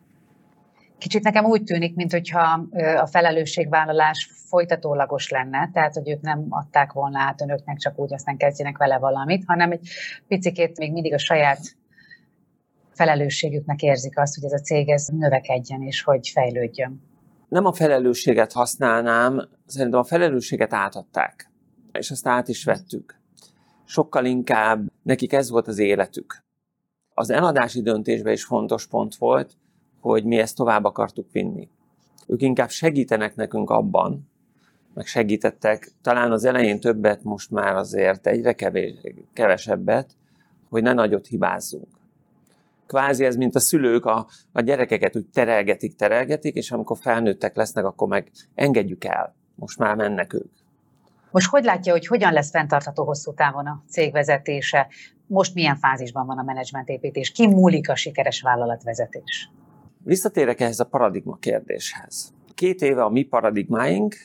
Kicsit nekem úgy tűnik, mintha a felelősségvállalás folytatólagos lenne, tehát hogy ők nem adták volna át önöknek csak úgy, aztán kezdjenek vele valamit, hanem egy picikét még mindig a saját felelősségüknek érzik azt, hogy ez a cég ez növekedjen és hogy fejlődjön. Nem a felelősséget használnám, szerintem a felelősséget átadták, és azt át is vettük. Sokkal inkább nekik ez volt az életük. Az eladási döntésben is fontos pont volt, hogy mi ezt tovább akartuk vinni. Ők inkább segítenek nekünk abban, meg segítettek, talán az elején többet, most már azért egyre kevés, kevesebbet, hogy ne nagyot hibázzunk. Kvázi ez, mint a szülők a, a gyerekeket úgy terelgetik, terelgetik, és amikor felnőttek lesznek, akkor meg engedjük el. Most már mennek ők. Most hogy látja, hogy hogyan lesz fenntartható hosszú távon a cég vezetése? Most milyen fázisban van a menedzsmentépítés? Ki múlik a sikeres vállalatvezetés? Visszatérek ehhez a paradigma kérdéshez. Két éve a mi paradigmáink,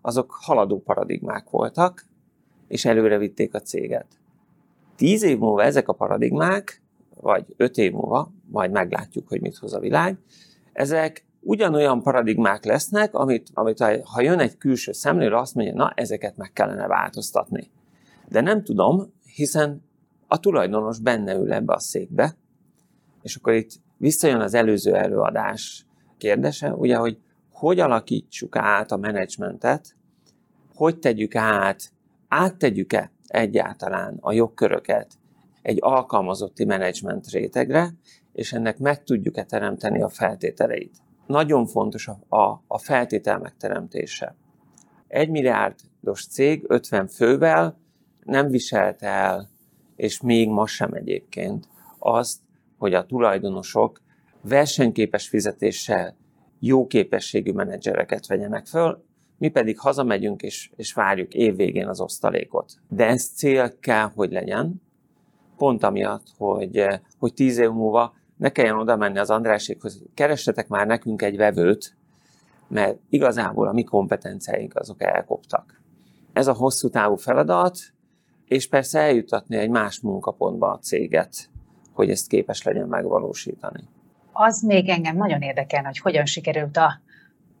azok haladó paradigmák voltak, és előre vitték a céget. Tíz év múlva ezek a paradigmák, vagy öt év múlva, majd meglátjuk, hogy mit hoz a világ, ezek ugyanolyan paradigmák lesznek, amit, amit ha jön egy külső szemlélő, azt mondja, na, ezeket meg kellene változtatni. De nem tudom, hiszen a tulajdonos benne ül ebbe a székbe, és akkor itt visszajön az előző előadás kérdése, ugye, hogy hogy alakítsuk át a menedzsmentet, hogy tegyük át, áttegyük-e egyáltalán a jogköröket egy alkalmazotti menedzsment rétegre, és ennek meg tudjuk-e teremteni a feltételeit. Nagyon fontos a, a, a feltétel megteremtése. Egy milliárdos cég 50 fővel nem viselte el, és még ma sem egyébként, azt, hogy a tulajdonosok versenyképes fizetéssel jó képességű menedzsereket vegyenek föl, mi pedig hazamegyünk és, és várjuk évvégén az osztalékot. De ez cél kell, hogy legyen, pont amiatt, hogy, hogy tíz év múlva ne kelljen oda menni az Andrásékhoz, hogy keressetek már nekünk egy vevőt, mert igazából a mi kompetenciáink azok elkoptak. Ez a hosszú távú feladat, és persze eljutatni egy más munkapontba a céget, hogy ezt képes legyen megvalósítani. Az még engem nagyon érdekel, hogy hogyan sikerült a,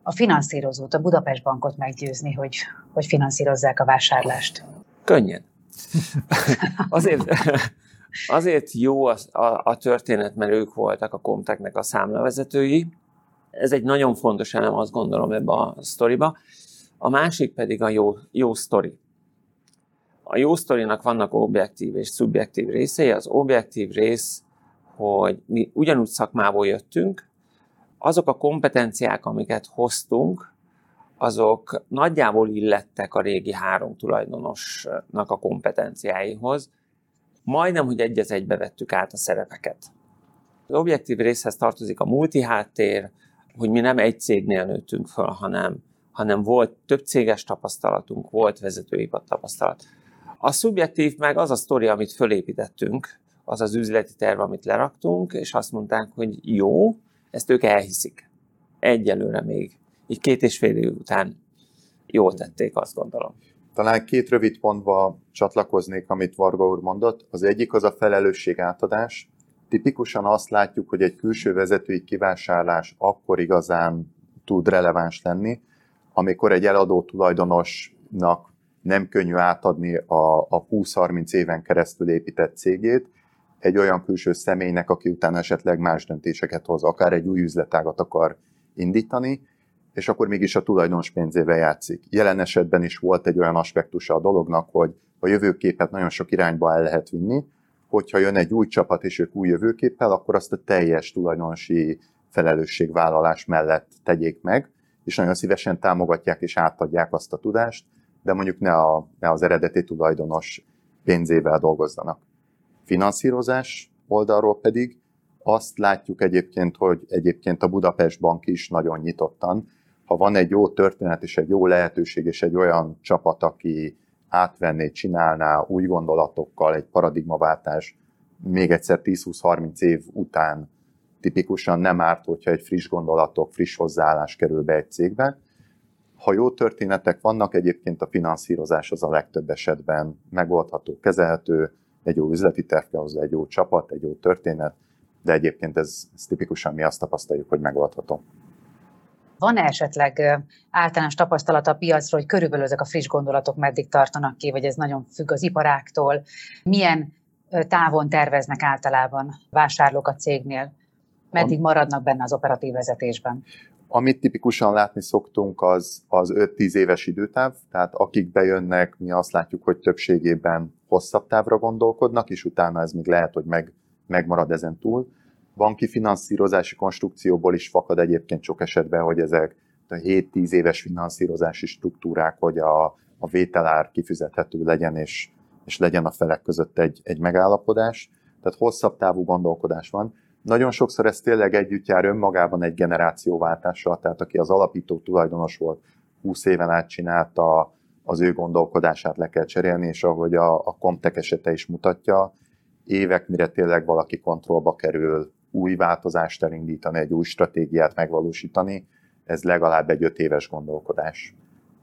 a finanszírozót, a Budapest Bankot meggyőzni, hogy, hogy finanszírozzák a vásárlást. Könnyen. azért, azért jó a, a, a történet, mert ők voltak a Comtechnek a számlavezetői. Ez egy nagyon fontos elem, azt gondolom ebbe a sztoriba. A másik pedig a jó, jó sztori. A jó sztorinak vannak objektív és szubjektív részei. Az objektív rész, hogy mi ugyanúgy szakmából jöttünk, azok a kompetenciák, amiket hoztunk, azok nagyjából illettek a régi három tulajdonosnak a kompetenciáihoz. Majdnem, hogy egy az egybe vettük át a szerepeket. Az objektív részhez tartozik a multiháttér, hogy mi nem egy cégnél nőttünk föl, hanem, hanem volt több céges tapasztalatunk, volt vezetői tapasztalat. A szubjektív meg az a sztori, amit fölépítettünk, az az üzleti terv, amit leraktunk, és azt mondták, hogy jó, ezt ők elhiszik. Egyelőre még. Így két és fél év után jól tették, azt gondolom. Talán két rövid pontba csatlakoznék, amit Varga úr mondott. Az egyik az a felelősség átadás. Tipikusan azt látjuk, hogy egy külső vezetői kivásárlás akkor igazán tud releváns lenni, amikor egy eladó tulajdonosnak nem könnyű átadni a, a 20-30 éven keresztül épített cégét. Egy olyan külső személynek, aki utána esetleg más döntéseket hoz, akár egy új üzletágat akar indítani, és akkor mégis a tulajdonos pénzével játszik. Jelen esetben is volt egy olyan aspektusa a dolognak, hogy a jövőképet nagyon sok irányba el lehet vinni, hogyha jön egy új csapat és ők új jövőképpel, akkor azt a teljes tulajdonosi felelősségvállalás mellett tegyék meg, és nagyon szívesen támogatják és átadják azt a tudást, de mondjuk ne, a, ne az eredeti tulajdonos pénzével dolgozzanak. Finanszírozás oldalról pedig azt látjuk egyébként, hogy egyébként a Budapest Bank is nagyon nyitottan, ha van egy jó történet és egy jó lehetőség és egy olyan csapat, aki átvenné, csinálná új gondolatokkal egy paradigmaváltás még egyszer 10-20-30 év után tipikusan nem árt, hogyha egy friss gondolatok, friss hozzáállás kerül be egy cégbe. Ha jó történetek vannak, egyébként a finanszírozás az a legtöbb esetben megoldható, kezelhető, egy jó üzleti terv kell hozzá, egy jó csapat, egy jó történet, de egyébként ez, ez tipikusan mi azt tapasztaljuk, hogy megoldható. Van-e esetleg általános tapasztalat a piacról, hogy körülbelül ezek a friss gondolatok meddig tartanak ki, vagy ez nagyon függ az iparáktól? Milyen távon terveznek általában vásárlók a cégnél? Meddig maradnak benne az operatív vezetésben? Amit tipikusan látni szoktunk, az, az 5-10 éves időtáv, tehát akik bejönnek, mi azt látjuk, hogy többségében hosszabb távra gondolkodnak, és utána ez még lehet, hogy meg, megmarad ezen túl banki finanszírozási konstrukcióból is fakad egyébként sok esetben, hogy ezek a 7-10 éves finanszírozási struktúrák, hogy a, a vételár kifizethető legyen, és, és legyen a felek között egy, egy megállapodás. Tehát hosszabb távú gondolkodás van. Nagyon sokszor ez tényleg együtt jár önmagában egy generációváltással, tehát aki az alapító tulajdonos volt, 20 éven át csinálta, az ő gondolkodását le kell cserélni, és ahogy a, a Comtech esete is mutatja, évek, mire tényleg valaki kontrollba kerül, új változást elindítani, egy új stratégiát megvalósítani, ez legalább egy öt éves gondolkodás.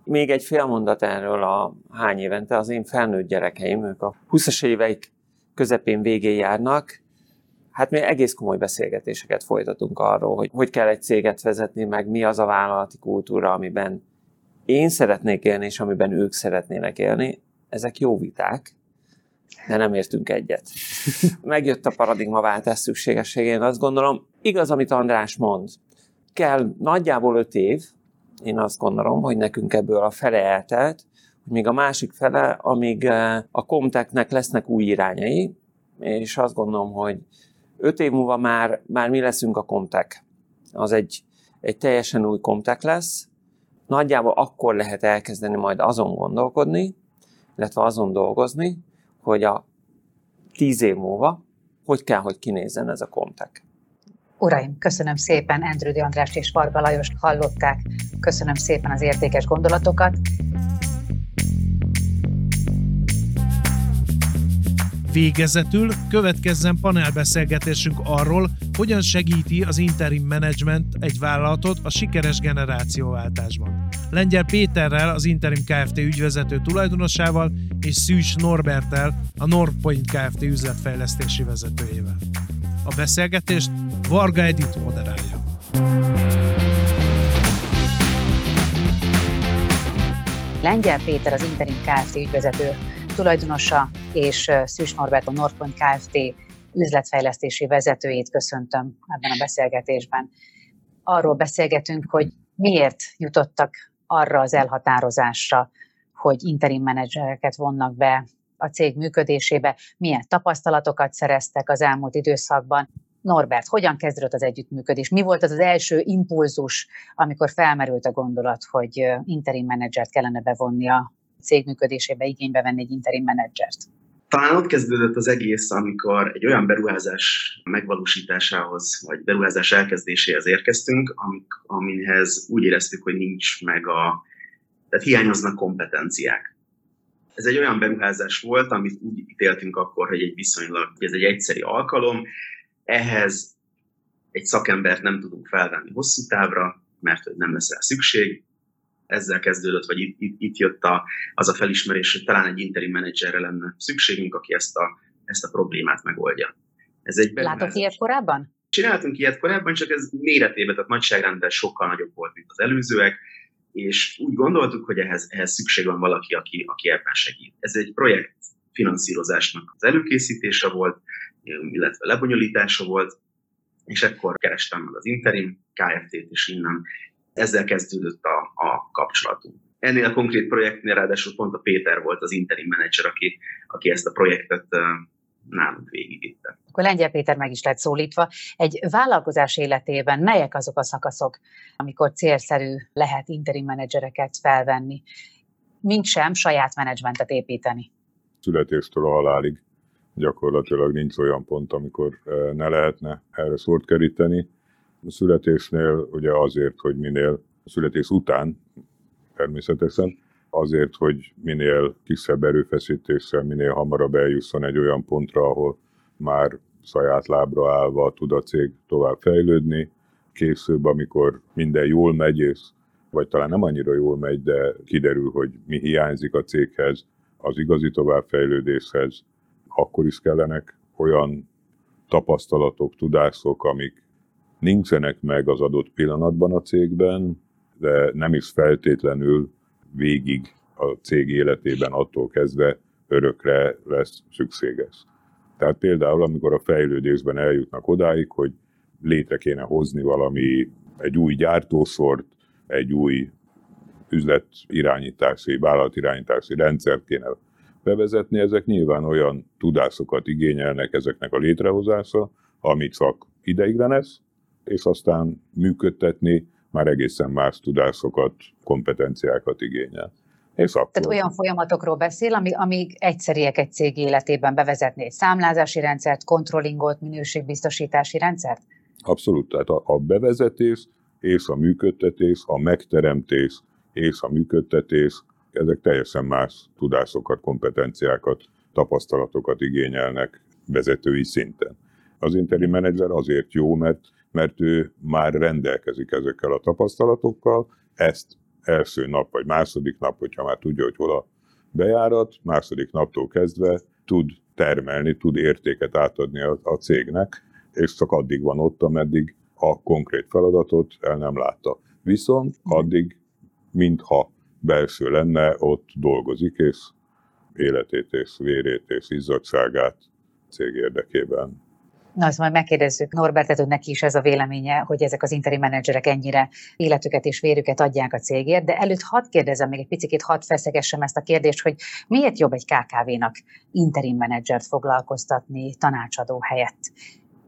Még egy fél mondat erről a hány évente, az én felnőtt gyerekeim, ők a 20-as éveik közepén végén járnak, hát mi egész komoly beszélgetéseket folytatunk arról, hogy hogy kell egy céget vezetni, meg mi az a vállalati kultúra, amiben én szeretnék élni, és amiben ők szeretnének élni. Ezek jó viták, de nem értünk egyet. Megjött a paradigmaváltás szükségességén, azt gondolom, igaz, amit András mond, kell nagyjából öt év, én azt gondolom, hogy nekünk ebből a fele eltelt, hogy még a másik fele, amíg eh, a Comtechnek lesznek új irányai, és azt gondolom, hogy öt év múlva már, már mi leszünk a Comtech. Az egy, egy teljesen új Comtech lesz. Nagyjából akkor lehet elkezdeni majd azon gondolkodni, illetve azon dolgozni, hogy a tíz év múlva hogy kell, hogy kinézzen ez a kontek. Uraim, köszönöm szépen, Endrődi András és Varga Lajost hallották. Köszönöm szépen az értékes gondolatokat. Végezetül következzen panelbeszélgetésünk arról, hogyan segíti az interim management egy vállalatot a sikeres generációváltásban. Lengyel Péterrel, az Interim Kft. ügyvezető tulajdonosával és Szűs Norbertel, a Northpoint Kft. üzletfejlesztési vezetőjével. A beszélgetést Varga Edith moderálja. Lengyel Péter az Interim Kft. ügyvezető tulajdonosa, és Szűs Norbert a Northpoint Kft. üzletfejlesztési vezetőjét köszöntöm ebben a beszélgetésben. Arról beszélgetünk, hogy miért jutottak arra az elhatározásra, hogy interim menedzsereket vonnak be a cég működésébe, milyen tapasztalatokat szereztek az elmúlt időszakban. Norbert, hogyan kezdődött az együttműködés? Mi volt az az első impulzus, amikor felmerült a gondolat, hogy interim menedzsert kellene bevonni a cég működésébe, igénybe venni egy interim menedzsert? Talán ott kezdődött az egész, amikor egy olyan beruházás megvalósításához, vagy beruházás elkezdéséhez érkeztünk, amik, amihez úgy éreztük, hogy nincs meg a, tehát hiányoznak kompetenciák. Ez egy olyan beruházás volt, amit úgy ítéltünk akkor, hogy egy viszonylag, ez egy egyszeri alkalom, ehhez egy szakembert nem tudunk felvenni hosszú távra, mert hogy nem lesz rá szükség. Ezzel kezdődött, vagy itt, itt, itt jött a, az a felismerés, hogy talán egy interim menedzserre lenne szükségünk, aki ezt a, ezt a problémát megoldja. Ez egy Látok ilyet korábban? Csináltunk ilyet korábban, csak ez méretében, tehát nagyságrendben sokkal nagyobb volt, mint az előzőek, és úgy gondoltuk, hogy ehhez, ehhez szükség van valaki, aki, aki ebben segít. Ez egy projekt finanszírozásnak az előkészítése volt, illetve lebonyolítása volt, és ekkor kerestem meg az Interim Kft-t, és innen ezzel kezdődött a, a kapcsolatunk. Ennél a konkrét projektnél ráadásul pont a Péter volt az interim menedzser, aki, aki ezt a projektet nálunk végigvitte. Akkor Lengyel Péter meg is lett szólítva. Egy vállalkozás életében melyek azok a szakaszok, amikor célszerű lehet interim menedzsereket felvenni, mint sem saját menedzsmentet építeni? Születéstől a halálig gyakorlatilag nincs olyan pont, amikor ne lehetne erre szót keríteni. A születésnél ugye azért, hogy minél a születés után természetesen, azért, hogy minél kisebb erőfeszítéssel, minél hamarabb eljusson egy olyan pontra, ahol már saját lábra állva tud a cég tovább fejlődni. Később, amikor minden jól megy, és vagy talán nem annyira jól megy, de kiderül, hogy mi hiányzik a céghez, az igazi továbbfejlődéshez, akkor is kellenek olyan tapasztalatok, tudások, amik nincsenek meg az adott pillanatban a cégben, de nem is feltétlenül végig a cég életében attól kezdve örökre lesz szükséges. Tehát például, amikor a fejlődésben eljutnak odáig, hogy létre kéne hozni valami, egy új gyártósort, egy új üzletirányítási, vállalatirányítási rendszert kéne bevezetni, ezek nyilván olyan tudásokat igényelnek ezeknek a létrehozása, ami csak ideiglenes, és aztán működtetni már egészen más tudásokat, kompetenciákat igényel. És akkor... Tehát olyan folyamatokról beszél, ami, amíg egyszeriek egy cég életében bevezetni egy számlázási rendszert, controllingot, minőségbiztosítási rendszert? Abszolút, tehát a, a bevezetés és a működtetés, a megteremtés és a működtetés, ezek teljesen más tudásokat, kompetenciákat, tapasztalatokat igényelnek vezetői szinten. Az interim menedzser azért jó, mert mert ő már rendelkezik ezekkel a tapasztalatokkal, ezt első nap vagy második nap, hogyha már tudja, hogy hol a bejárat, második naptól kezdve tud termelni, tud értéket átadni a, a cégnek, és csak addig van ott, ameddig a konkrét feladatot el nem látta. Viszont addig, mintha belső lenne, ott dolgozik, és életét és vérét és izzadságát cég érdekében Na, azt majd megkérdezzük Norbertet, hogy neki is ez a véleménye, hogy ezek az interim menedzserek ennyire életüket és vérüket adják a cégért, de előtt hadd kérdezem még egy picit, hadd feszegessem ezt a kérdést, hogy miért jobb egy KKV-nak interim menedzsert foglalkoztatni tanácsadó helyett?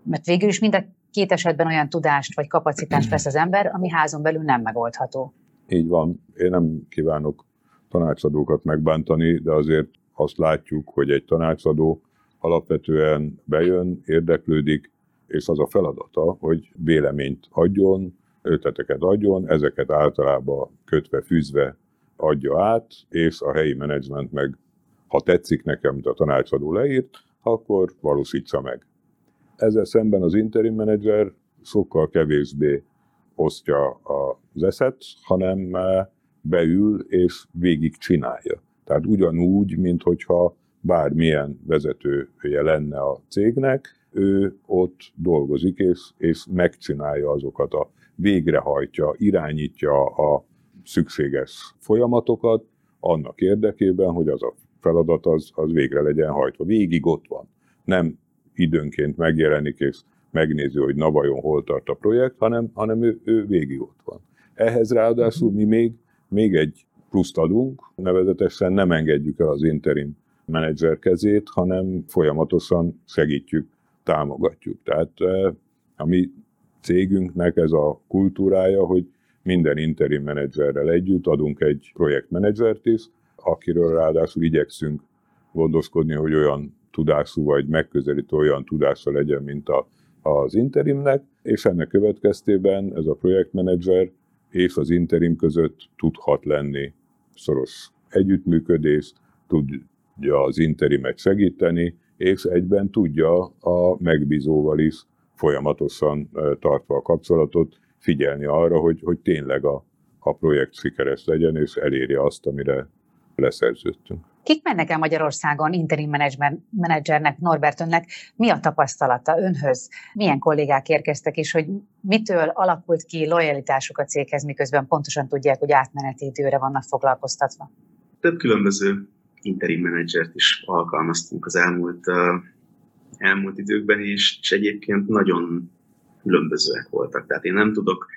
Mert végül is mind a két esetben olyan tudást vagy kapacitást vesz az ember, ami házon belül nem megoldható. Így van. Én nem kívánok tanácsadókat megbántani, de azért azt látjuk, hogy egy tanácsadó alapvetően bejön, érdeklődik, és az a feladata, hogy véleményt adjon, ötleteket adjon, ezeket általában kötve, fűzve adja át, és a helyi menedzsment meg, ha tetszik nekem, mint a tanácsadó leírt, akkor valósítsa meg. Ezzel szemben az interim menedzser sokkal kevésbé osztja az eszet, hanem beül és végig csinálja. Tehát ugyanúgy, mint hogyha bármilyen vezetője lenne a cégnek, ő ott dolgozik, és, és megcsinálja azokat a végrehajtja, irányítja a szükséges folyamatokat annak érdekében, hogy az a feladat az, az végre legyen hajtva. Végig ott van. Nem időnként megjelenik és megnézi, hogy na vajon hol tart a projekt, hanem, hanem ő, ő végig ott van. Ehhez ráadásul mi még, még egy pluszt adunk, nevezetesen nem engedjük el az interim menedzser kezét, hanem folyamatosan segítjük, támogatjuk. Tehát eh, a mi cégünknek ez a kultúrája, hogy minden interim menedzserrel együtt adunk egy projektmenedzsert is, akiről ráadásul igyekszünk gondoskodni, hogy olyan tudású vagy megközelítő olyan tudása legyen, mint a, az interimnek, és ennek következtében ez a projektmenedzser és az interim között tudhat lenni szoros együttműködés, tudja az interimet segíteni, és egyben tudja a megbízóval is folyamatosan tartva a kapcsolatot, figyelni arra, hogy, hogy tényleg a, a projekt sikeres legyen, és elérje azt, amire leszerződtünk. Kik mennek el Magyarországon interim menedzsernek, Norbert önnek? Mi a tapasztalata önhöz? Milyen kollégák érkeztek, és hogy mitől alakult ki lojalitásuk a céghez, miközben pontosan tudják, hogy átmeneti időre vannak foglalkoztatva? Több különböző interim menedzsert is alkalmaztunk az elmúlt, elmúlt időkben, és, és egyébként nagyon különbözőek voltak. Tehát én nem tudok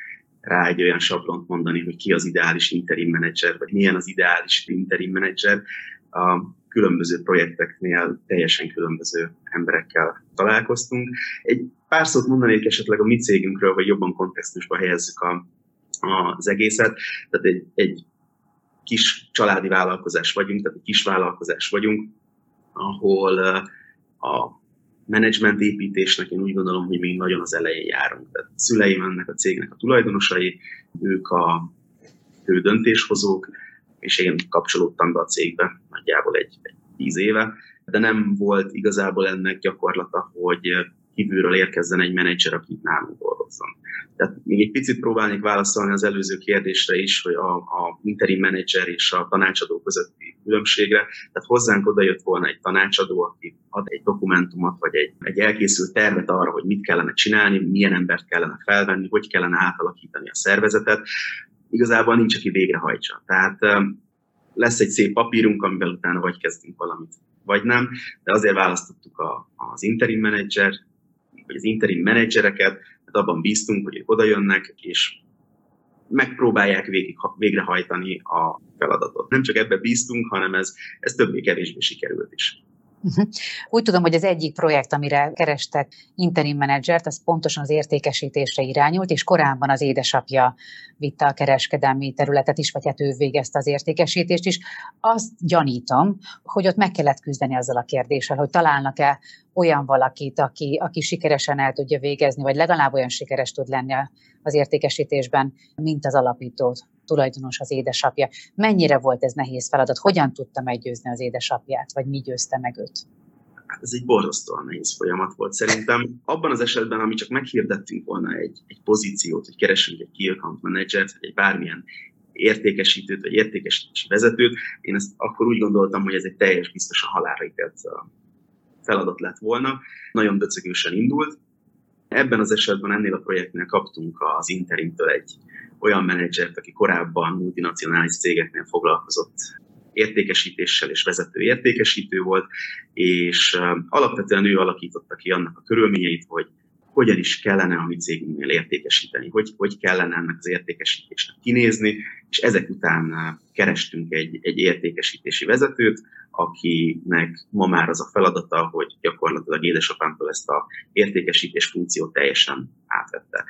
rá egy olyan sablont mondani, hogy ki az ideális interim menedzser, vagy milyen az ideális interim menedzser. A különböző projekteknél teljesen különböző emberekkel találkoztunk. Egy pár szót mondanék esetleg a mi cégünkről, hogy jobban kontextusba helyezzük a, az egészet. Tehát egy, egy kis családi vállalkozás vagyunk, tehát egy kis vállalkozás vagyunk, ahol a menedzsment építésnek én úgy gondolom, hogy még nagyon az elején járunk. Tehát a szüleim ennek a cégnek a tulajdonosai, ők a fő döntéshozók, és én kapcsolódtam be a cégbe nagyjából egy, egy tíz éve, de nem volt igazából ennek gyakorlata, hogy kívülről érkezzen egy menedzser, aki nálunk dolgozzon. Tehát még egy picit próbálnék válaszolni az előző kérdésre is, hogy a, a interim menedzser és a tanácsadó közötti különbségre. Tehát hozzánk oda jött volna egy tanácsadó, aki ad egy dokumentumot, vagy egy, egy elkészült tervet arra, hogy mit kellene csinálni, milyen embert kellene felvenni, hogy kellene átalakítani a szervezetet. Igazából nincs, aki végrehajtsa. Tehát lesz egy szép papírunk, amivel utána vagy kezdünk valamit, vagy nem, de azért választottuk a, az interim menedzser, vagy az interim menedzsereket, mert abban bíztunk, hogy ők oda jönnek, és megpróbálják végig, végrehajtani a feladatot. Nem csak ebbe bíztunk, hanem ez, ez többé-kevésbé sikerült is. Uh-huh. Úgy tudom, hogy az egyik projekt, amire kerestek interim menedzsert, az pontosan az értékesítésre irányult, és korábban az édesapja vitte a kereskedelmi területet is, vagy hát ő végezte az értékesítést is. Azt gyanítom, hogy ott meg kellett küzdeni azzal a kérdéssel, hogy találnak-e olyan valakit, aki, aki sikeresen el tudja végezni, vagy legalább olyan sikeres tud lenni az értékesítésben, mint az alapító tulajdonos az édesapja. Mennyire volt ez nehéz feladat? Hogyan tudta meggyőzni az édesapját, vagy mi győzte meg őt? Hát ez egy borzasztóan nehéz folyamat volt szerintem. Abban az esetben, ami csak meghirdettünk volna egy, egy pozíciót, hogy keresünk egy key account vagy egy bármilyen értékesítőt, vagy értékesítési vezetőt, én ezt akkor úgy gondoltam, hogy ez egy teljes biztosan halálra ítélt feladat lett volna. Nagyon döcögősen indult. Ebben az esetben ennél a projektnél kaptunk az Interimtől egy olyan menedzsert, aki korábban multinacionális cégeknél foglalkozott értékesítéssel és vezető értékesítő volt, és alapvetően ő alakította ki annak a körülményeit, hogy hogyan is kellene a mi cégünknél értékesíteni, hogy, hogy kellene ennek az értékesítésnek kinézni, és ezek után kerestünk egy, egy értékesítési vezetőt, akinek ma már az a feladata, hogy gyakorlatilag édesapámtól ezt a értékesítés funkciót teljesen átvette.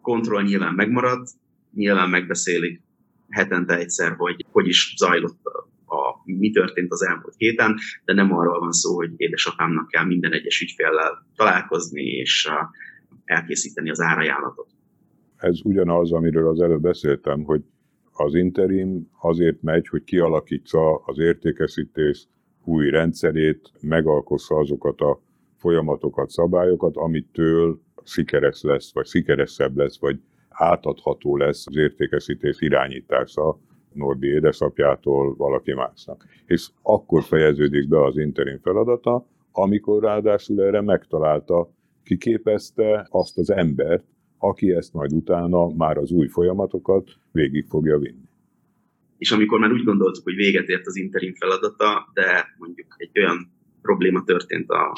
Kontroll nyilván megmarad, nyilván megbeszélik hetente egyszer, hogy hogy is zajlott a, mi történt az elmúlt héten, de nem arról van szó, hogy édesapámnak kell minden egyes ügyféllel találkozni és elkészíteni az árajánlatot. Ez ugyanaz, amiről az előbb beszéltem, hogy az interim azért megy, hogy kialakítsa az értékesítés új rendszerét, megalkossa azokat a folyamatokat, szabályokat, amitől sikeres lesz, vagy sikeresebb lesz, vagy átadható lesz az értékesítés irányítása Nordi édesapjától valaki másnak. És akkor fejeződik be az interim feladata, amikor ráadásul erre megtalálta, kiképezte azt az embert, aki ezt majd utána már az új folyamatokat végig fogja vinni. És amikor már úgy gondoltuk, hogy véget ért az interim feladata, de mondjuk egy olyan probléma történt a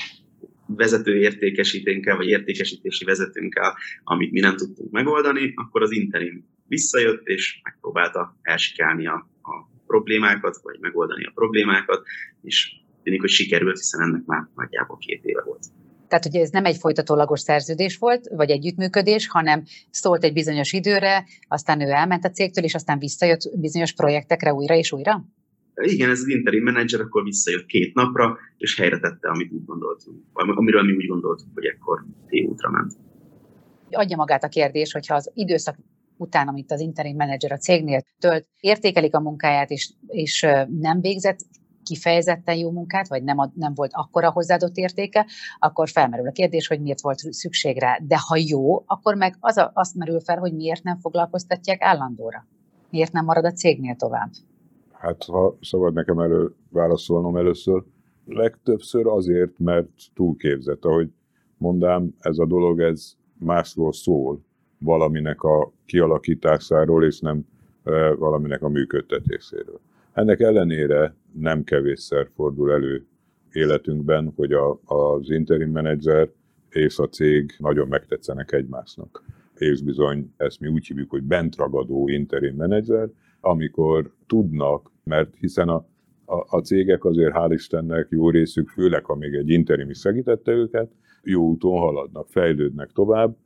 vezető értékesítőnkkel, vagy értékesítési vezetőnkkel, amit mi nem tudtunk megoldani, akkor az interim visszajött, és megpróbálta elsikálni a, a problémákat, vagy megoldani a problémákat, és tűnik, hogy sikerült, hiszen ennek már nagyjából két éve volt. Tehát, hogy ez nem egy folytatólagos szerződés volt, vagy együttműködés, hanem szólt egy bizonyos időre, aztán ő elment a cégtől, és aztán visszajött bizonyos projektekre újra és újra? Igen, ez az interim menedzser akkor visszajött két napra, és helyre tette, amit úgy gondoltunk, amiről mi úgy gondoltuk, hogy ekkor tévútra ment. Adja magát a kérdés, hogyha az időszak után, amit az interim menedzser a cégnél tölt, értékelik a munkáját, és, és nem végzett kifejezetten jó munkát, vagy nem, nem volt akkora hozzáadott értéke, akkor felmerül a kérdés, hogy miért volt szükség rá. De ha jó, akkor meg az a, azt merül fel, hogy miért nem foglalkoztatják állandóra. Miért nem marad a cégnél tovább? Hát, ha szabad nekem elő válaszolnom először, legtöbbször azért, mert túlképzett. Ahogy mondám, ez a dolog, ez másról szól, valaminek a kialakításáról, és nem valaminek a működtetéséről. Ennek ellenére nem kevésszer fordul elő életünkben, hogy a, az interim menedzser és a cég nagyon megtetszenek egymásnak. És bizony ezt mi úgy hívjuk, hogy bentragadó interim menedzser, amikor tudnak, mert hiszen a, a, a cégek azért hál' Istennek jó részük, főleg ha még egy interim is segítette őket, jó úton haladnak, fejlődnek tovább,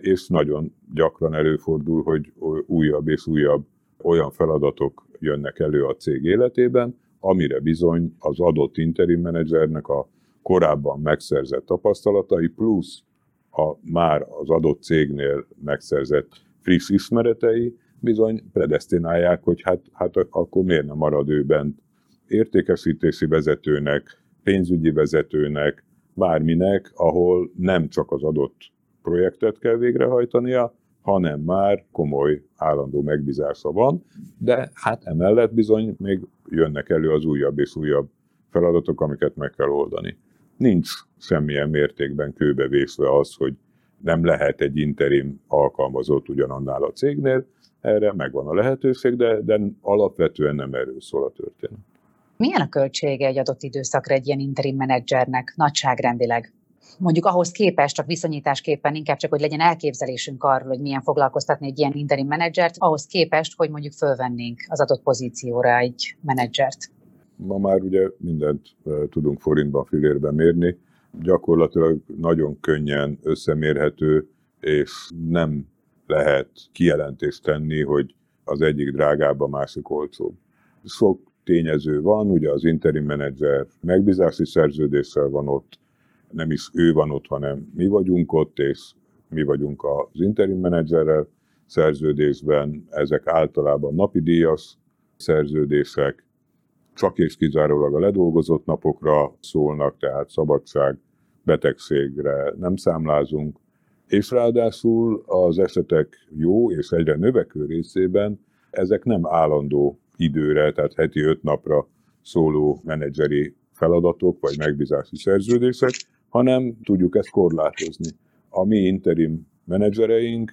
és nagyon gyakran előfordul, hogy újabb és újabb olyan feladatok jönnek elő a cég életében, amire bizony az adott interim menedzsernek a korábban megszerzett tapasztalatai, plusz a már az adott cégnél megszerzett friss ismeretei bizony predestinálják, hogy hát, hát akkor miért nem marad ő bent értékesítési vezetőnek, pénzügyi vezetőnek, bárminek, ahol nem csak az adott projektet kell végrehajtania, hanem már komoly állandó megbízása van, de hát emellett bizony még jönnek elő az újabb és újabb feladatok, amiket meg kell oldani. Nincs semmilyen mértékben kőbevészve az, hogy nem lehet egy interim alkalmazott ugyanannál a cégnél, erre megvan a lehetőség, de, de alapvetően nem erről szól a történet. Milyen a költsége egy adott időszakra egy ilyen interim menedzsernek nagyságrendileg? Mondjuk ahhoz képest, csak viszonyításképpen inkább csak, hogy legyen elképzelésünk arról, hogy milyen foglalkoztatni egy ilyen interim menedzsert, ahhoz képest, hogy mondjuk fölvennénk az adott pozícióra egy menedzsert. Ma már ugye mindent tudunk forintban, filérben mérni, gyakorlatilag nagyon könnyen összemérhető, és nem lehet kijelentést tenni, hogy az egyik drágább, a másik olcsóbb. Sok tényező van, ugye az interim menedzser megbízási szerződéssel van ott, nem is ő van ott, hanem mi vagyunk ott, és mi vagyunk az interim menedzserrel szerződésben, ezek általában napi díjas szerződések, csak és kizárólag a ledolgozott napokra szólnak, tehát szabadság, betegségre nem számlázunk, és ráadásul az esetek jó és egyre növekvő részében ezek nem állandó időre, tehát heti öt napra szóló menedzseri feladatok vagy megbízási szerződések, hanem tudjuk ezt korlátozni. A mi interim menedzsereink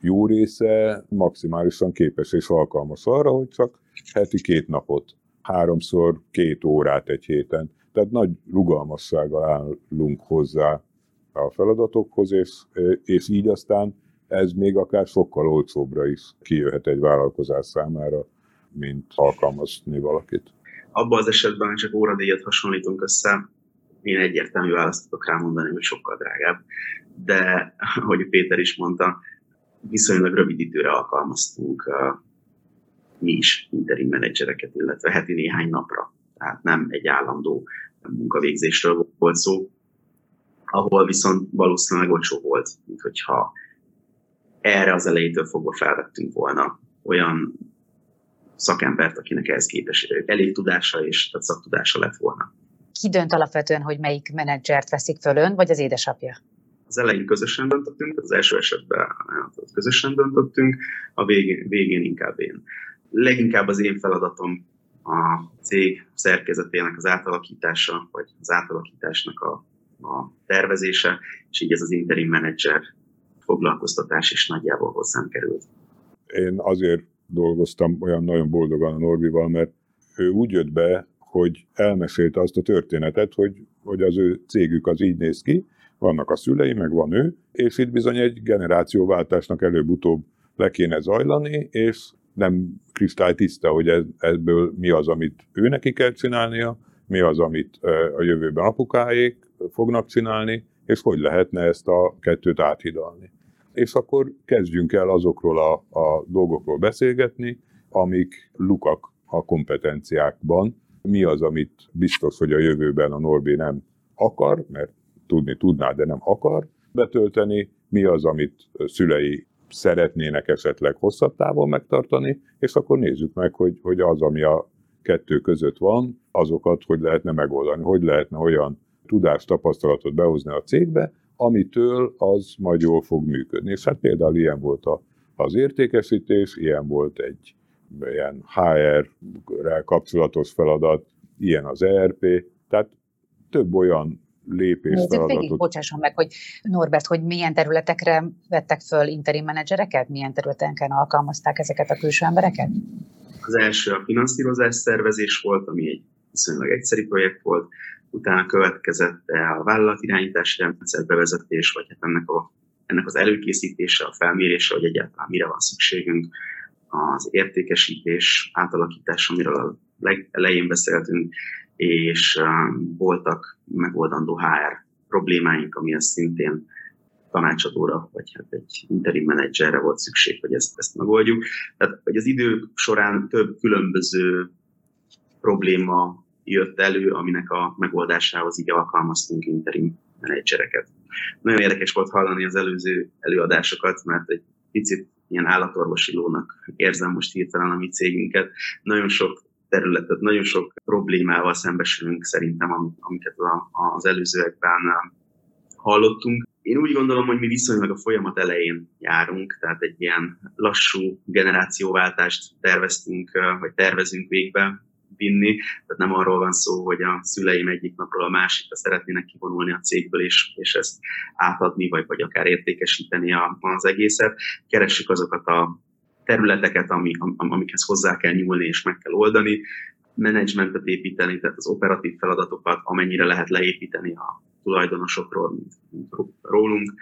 jó része maximálisan képes és alkalmas arra, hogy csak heti két napot, háromszor két órát egy héten. Tehát nagy rugalmassággal állunk hozzá a feladatokhoz, és, és így aztán ez még akár sokkal olcsóbbra is kijöhet egy vállalkozás számára, mint alkalmazni valakit. Abban az esetben csak óradíjat hasonlítunk össze, én egyértelmű választ tudok rámondani, hogy sokkal drágább. De, ahogy Péter is mondta, viszonylag rövid időre alkalmaztunk uh, mi is interim menedzsereket, illetve heti néhány napra. Tehát nem egy állandó munkavégzésről volt szó, ahol viszont valószínűleg olcsó volt, mint hogyha erre az elejétől fogva felvettünk volna olyan szakembert, akinek ehhez képes elég tudása és tehát szaktudása lett volna ki dönt alapvetően, hogy melyik menedzsert veszik föl ön, vagy az édesapja? Az elején közösen döntöttünk, az első esetben közösen döntöttünk, a végén, végén inkább én. Leginkább az én feladatom a cég szerkezetének az átalakítása, vagy az átalakításnak a, a tervezése, és így ez az interim menedzser foglalkoztatás is nagyjából hozzám került. Én azért dolgoztam olyan nagyon boldogan a Norbival, mert ő úgy jött be hogy elmesélte azt a történetet, hogy, hogy az ő cégük az így néz ki, vannak a szülei, meg van ő, és itt bizony egy generációváltásnak előbb-utóbb le kéne zajlani, és nem tiszta, hogy ebből mi az, amit ő neki kell csinálnia, mi az, amit a jövőben apukáék fognak csinálni, és hogy lehetne ezt a kettőt áthidalni. És akkor kezdjünk el azokról a, a dolgokról beszélgetni, amik lukak a kompetenciákban, mi az, amit biztos, hogy a jövőben a Norbi nem akar, mert tudni tudná, de nem akar betölteni, mi az, amit szülei szeretnének esetleg hosszabb távon megtartani, és akkor nézzük meg, hogy, hogy az, ami a kettő között van, azokat hogy lehetne megoldani, hogy lehetne olyan tudást, tapasztalatot behozni a cégbe, amitől az majd jól fog működni. És hát például ilyen volt a, az értékesítés, ilyen volt egy ilyen HR-rel kapcsolatos feladat, ilyen az ERP, tehát több olyan lépés Nézzük feladatot. végig, bocsásson meg, hogy Norbert, hogy milyen területekre vettek föl interim menedzsereket, milyen területeken alkalmazták ezeket a külső embereket? Az első a finanszírozás szervezés volt, ami egy viszonylag egyszerű projekt volt, utána következett a vállalatirányítási rendszer bevezetés, vagy hát ennek, a, ennek az előkészítése, a felmérése, hogy egyáltalán mire van szükségünk, az értékesítés, átalakítás, amiről a legelején beszéltünk, és um, voltak megoldandó HR problémáink, ami az szintén tanácsadóra, vagy hát egy interim menedzserre volt szükség, hogy ezt, ezt megoldjuk. Tehát, hogy az idők során több különböző probléma jött elő, aminek a megoldásához így alkalmaztunk interim menedzsereket. Nagyon érdekes volt hallani az előző előadásokat, mert egy picit ilyen állatorvosi lónak érzem most hirtelen a mi cégünket. Nagyon sok területet, nagyon sok problémával szembesülünk szerintem, amiket az előzőekben hallottunk. Én úgy gondolom, hogy mi viszonylag a folyamat elején járunk, tehát egy ilyen lassú generációváltást terveztünk, vagy tervezünk végbe vinni. Tehát nem arról van szó, hogy a szüleim egyik napról a másikra szeretnének kivonulni a cégből, és, és ezt átadni, vagy, vagy akár értékesíteni a, az egészet. Keressük azokat a területeket, ami, am, amikhez hozzá kell nyúlni és meg kell oldani, menedzsmentet építeni, tehát az operatív feladatokat, amennyire lehet leépíteni a tulajdonosokról, mint, mint rólunk.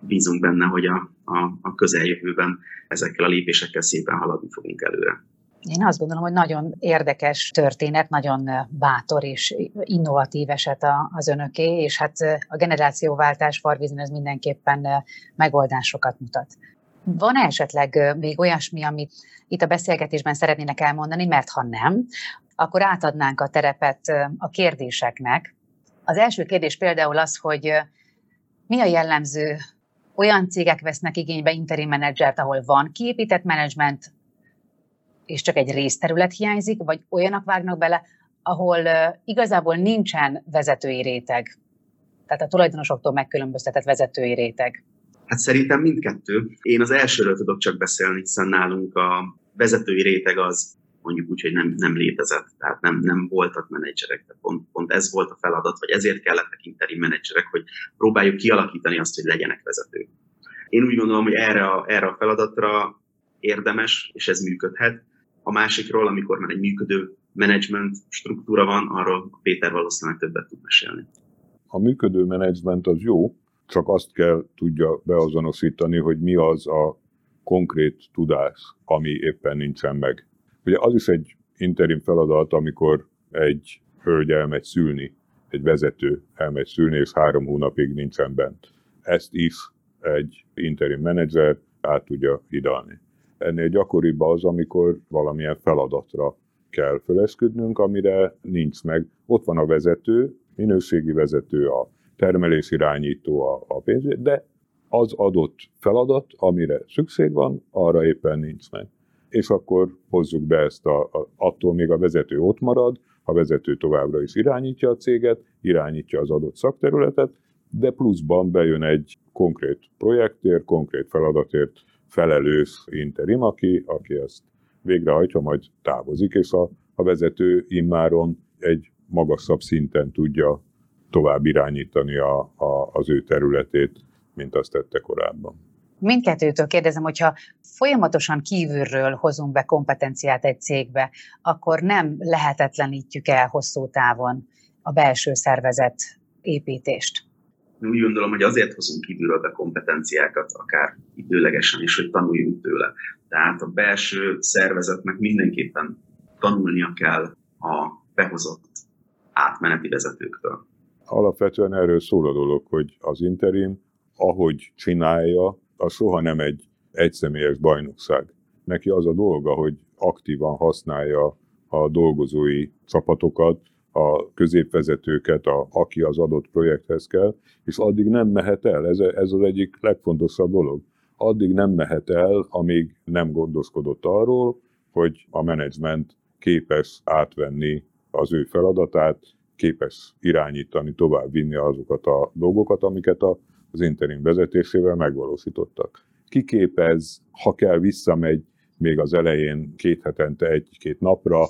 Bízunk benne, hogy a, a, a közeljövőben ezekkel a lépésekkel szépen haladni fogunk előre. Én azt gondolom, hogy nagyon érdekes történet, nagyon bátor és innovatív eset az önöké, és hát a generációváltás Farvizin ez mindenképpen megoldásokat mutat. Van esetleg még olyasmi, amit itt a beszélgetésben szeretnének elmondani, mert ha nem, akkor átadnánk a terepet a kérdéseknek. Az első kérdés például az, hogy mi a jellemző olyan cégek vesznek igénybe interim menedzsert, ahol van kiépített menedzsment, és csak egy részterület hiányzik, vagy olyanak vágnak bele, ahol igazából nincsen vezetői réteg. Tehát a tulajdonosoktól megkülönböztetett vezetői réteg. Hát szerintem mindkettő. Én az elsőről tudok csak beszélni, hiszen nálunk a vezetői réteg az mondjuk úgy, hogy nem, nem létezett, tehát nem, nem voltak menedzserek, tehát pont, pont ez volt a feladat, vagy ezért kellettek interim menedzserek, hogy próbáljuk kialakítani azt, hogy legyenek vezetők. Én úgy gondolom, hogy erre a, erre a feladatra érdemes, és ez működhet. A másikról, amikor már egy működő menedzsment struktúra van, arról Péter valószínűleg többet tud mesélni. A működő menedzsment az jó, csak azt kell tudja beazonosítani, hogy mi az a konkrét tudás, ami éppen nincsen meg. Ugye az is egy interim feladat, amikor egy hölgy elmegy szülni, egy vezető elmegy szülni, és három hónapig nincsen bent. Ezt is egy interim menedzser át tudja hidalni. Ennél gyakoribb az, amikor valamilyen feladatra kell fölesküdnünk, amire nincs meg. Ott van a vezető, minőségi vezető, a termelésirányító, a, a pénz, de az adott feladat, amire szükség van, arra éppen nincs meg. És akkor hozzuk be ezt, a, a, attól még a vezető ott marad, a vezető továbbra is irányítja a céget, irányítja az adott szakterületet, de pluszban bejön egy konkrét projektért, konkrét feladatért felelős interim, aki, aki ezt végrehajtja, majd távozik, és a, a vezető immáron egy magasabb szinten tudja tovább irányítani a, a, az ő területét, mint azt tette korábban. Mindkettőtől kérdezem, hogyha folyamatosan kívülről hozunk be kompetenciát egy cégbe, akkor nem lehetetlenítjük el hosszú távon a belső szervezet építést. Úgy gondolom, hogy azért hozunk kívülről be kompetenciákat, akár időlegesen is, hogy tanuljunk tőle. Tehát a belső szervezetnek mindenképpen tanulnia kell a behozott átmeneti vezetőktől. Alapvetően erről szól a dolog, hogy az interim, ahogy csinálja, az soha nem egy egyszemélyes bajnokság. Neki az a dolga, hogy aktívan használja a dolgozói csapatokat, a középvezetőket, a, aki az adott projekthez kell, és addig nem mehet el. Ez, ez az egyik legfontosabb dolog. Addig nem mehet el, amíg nem gondoskodott arról, hogy a menedzsment képes átvenni az ő feladatát, képes irányítani, továbbvinni azokat a dolgokat, amiket az interim vezetésével megvalósítottak. Kiképez, ha kell, visszamegy még az elején két hetente egy-két napra,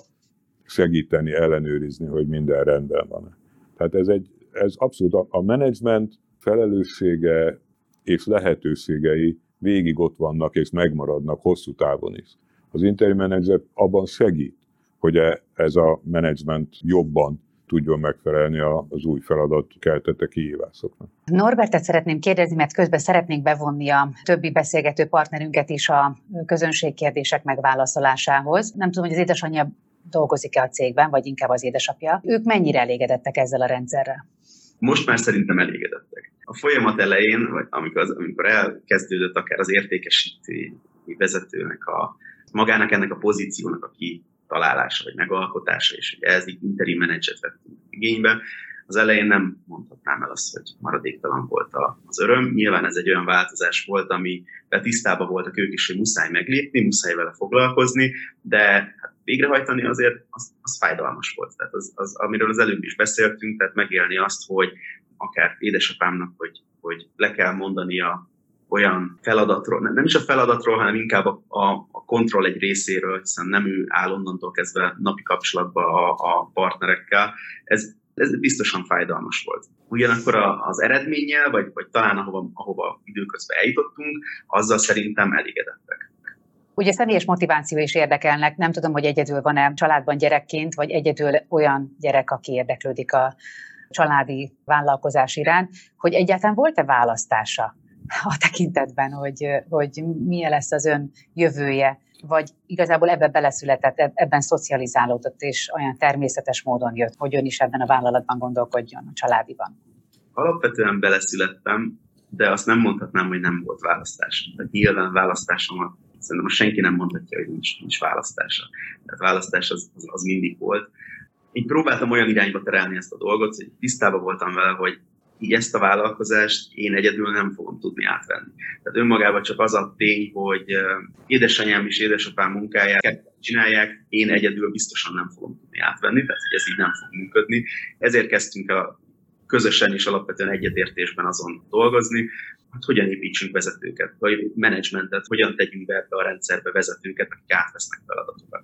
segíteni, ellenőrizni, hogy minden rendben van. Tehát ez, egy, ez abszolút a, a menedzsment felelőssége és lehetőségei végig ott vannak és megmaradnak hosszú távon is. Az interim menedzser abban segít, hogy e, ez a menedzsment jobban tudjon megfelelni az új feladat keltette kihívásoknak. Norbertet szeretném kérdezni, mert közben szeretnénk bevonni a többi beszélgető partnerünket is a közönségkérdések megválaszolásához. Nem tudom, hogy az édesanyja dolgozik-e a cégben, vagy inkább az édesapja. Ők mennyire elégedettek ezzel a rendszerrel? Most már szerintem elégedettek. A folyamat elején, vagy amikor, az, amikor elkezdődött akár az értékesítő vezetőnek a magának ennek a pozíciónak a kitalálása, vagy megalkotása, és ugye ez így interim menedzset vettünk igénybe, az elején nem mondhatnám el azt, hogy maradéktalan volt az öröm. Nyilván ez egy olyan változás volt, ami tisztában voltak ők is, hogy muszáj meglépni, muszáj vele foglalkozni, de hát végrehajtani azért az, az fájdalmas volt. Tehát az, az, amiről az előbb is beszéltünk, tehát megélni azt, hogy akár édesapámnak, hogy, hogy le kell mondania olyan feladatról, nem, is a feladatról, hanem inkább a, a, a kontroll egy részéről, hiszen nem ő áll onnantól kezdve napi kapcsolatban a, a partnerekkel. Ez, ez biztosan fájdalmas volt. Ugyanakkor az eredménnyel, vagy, vagy talán ahova, ahova időközben eljutottunk, azzal szerintem elégedettek. Ugye személyes motiváció is érdekelnek. Nem tudom, hogy egyedül van-e családban gyerekként, vagy egyedül olyan gyerek, aki érdeklődik a családi vállalkozás iránt, hogy egyáltalán volt-e választása a tekintetben, hogy, hogy milyen lesz az ön jövője, vagy igazából ebbe beleszületett, ebben szocializálódott, és olyan természetes módon jött, hogy ön is ebben a vállalatban gondolkodjon, a családiban? Alapvetően beleszülettem, de azt nem mondhatnám, hogy nem volt választás. Tehát nyilván választásomat szerintem most senki nem mondhatja, hogy nincs, nincs választása. Tehát választás az, az, az mindig volt. Így próbáltam olyan irányba terelni ezt a dolgot, hogy tisztában voltam vele, hogy így ezt a vállalkozást én egyedül nem fogom tudni átvenni. Tehát önmagában csak az a tény, hogy édesanyám és édesapám munkáját csinálják, én egyedül biztosan nem fogom tudni átvenni, tehát hogy ez így nem fog működni. Ezért kezdtünk a közösen és alapvetően egyetértésben azon dolgozni, hogy hogyan építsünk vezetőket, vagy menedzsmentet, hogyan tegyünk be ebbe a rendszerbe vezetőket, akik átvesznek feladatokat.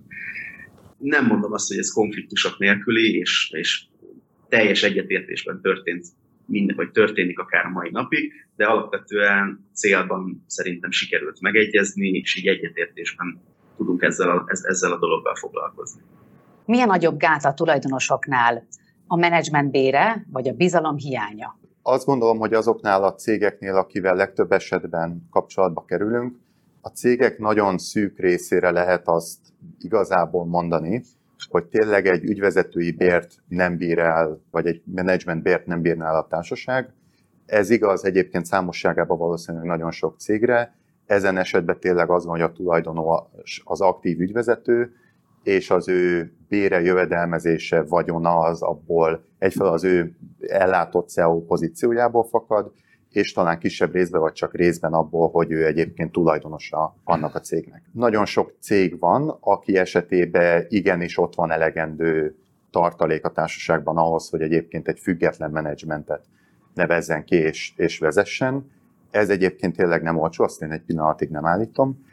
Nem mondom azt, hogy ez konfliktusok nélküli, és, és teljes egyetértésben történt minden, vagy történik akár a mai napig, de alapvetően célban szerintem sikerült megegyezni, és így egyetértésben tudunk ezzel a, ezzel a dologgal foglalkozni. Milyen nagyobb gát a tulajdonosoknál? A menedzsment bére, vagy a bizalom hiánya? Azt gondolom, hogy azoknál a cégeknél, akivel legtöbb esetben kapcsolatba kerülünk, a cégek nagyon szűk részére lehet azt igazából mondani, hogy tényleg egy ügyvezetői bért nem bír el, vagy egy menedzsment bért nem bírná el a társaság. Ez igaz egyébként számosságában valószínűleg nagyon sok cégre. Ezen esetben tényleg az van, hogy a tulajdonos az aktív ügyvezető, és az ő bére, jövedelmezése, vagyona az abból egyfelől az ő ellátott CEO pozíciójából fakad, és talán kisebb részben, vagy csak részben abból, hogy ő egyébként tulajdonosa annak a cégnek. Nagyon sok cég van, aki esetében igenis ott van elegendő tartalék a társaságban ahhoz, hogy egyébként egy független menedzsmentet nevezzen ki és, és vezessen. Ez egyébként tényleg nem olcsó, azt én egy pillanatig nem állítom,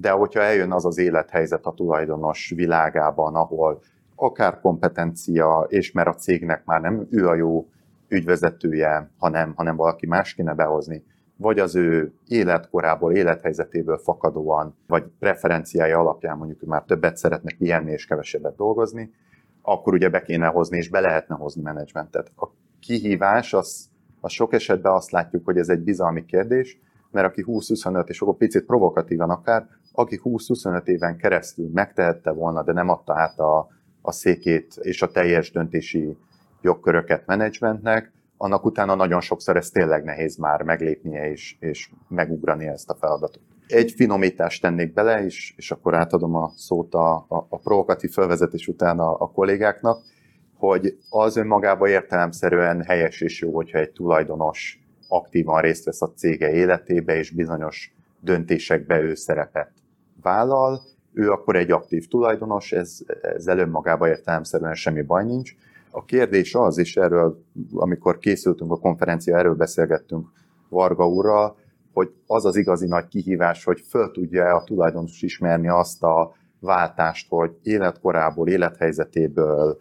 de hogyha eljön az az élethelyzet a tulajdonos világában, ahol akár kompetencia, és mert a cégnek már nem ő a jó ügyvezetője, hanem, hanem valaki más kéne behozni, vagy az ő életkorából, élethelyzetéből fakadóan, vagy preferenciája alapján mondjuk már többet szeretne pihenni és kevesebbet dolgozni, akkor ugye be kéne hozni, és be lehetne hozni menedzsmentet. A kihívás, az, az sok esetben azt látjuk, hogy ez egy bizalmi kérdés, mert aki 20-25, és akkor picit provokatívan akár, aki 20-25 éven keresztül megtehette volna, de nem adta át a, a székét és a teljes döntési jogköröket menedzsmentnek, annak utána nagyon sokszor ez tényleg nehéz már meglépnie és, és megugrani ezt a feladatot. Egy finomítást tennék bele, és, és akkor átadom a szót a, a, a provokatív felvezetés után a, a kollégáknak, hogy az önmagában értelemszerűen helyes és jó, hogyha egy tulajdonos aktívan részt vesz a cége életébe, és bizonyos döntésekbe ő szerepet vállal, ő akkor egy aktív tulajdonos, ez, ezzel önmagában értelemszerűen semmi baj nincs. A kérdés az, és erről, amikor készültünk a konferencia, erről beszélgettünk Varga úrral, hogy az az igazi nagy kihívás, hogy föl tudja a tulajdonos ismerni azt a váltást, hogy életkorából, élethelyzetéből,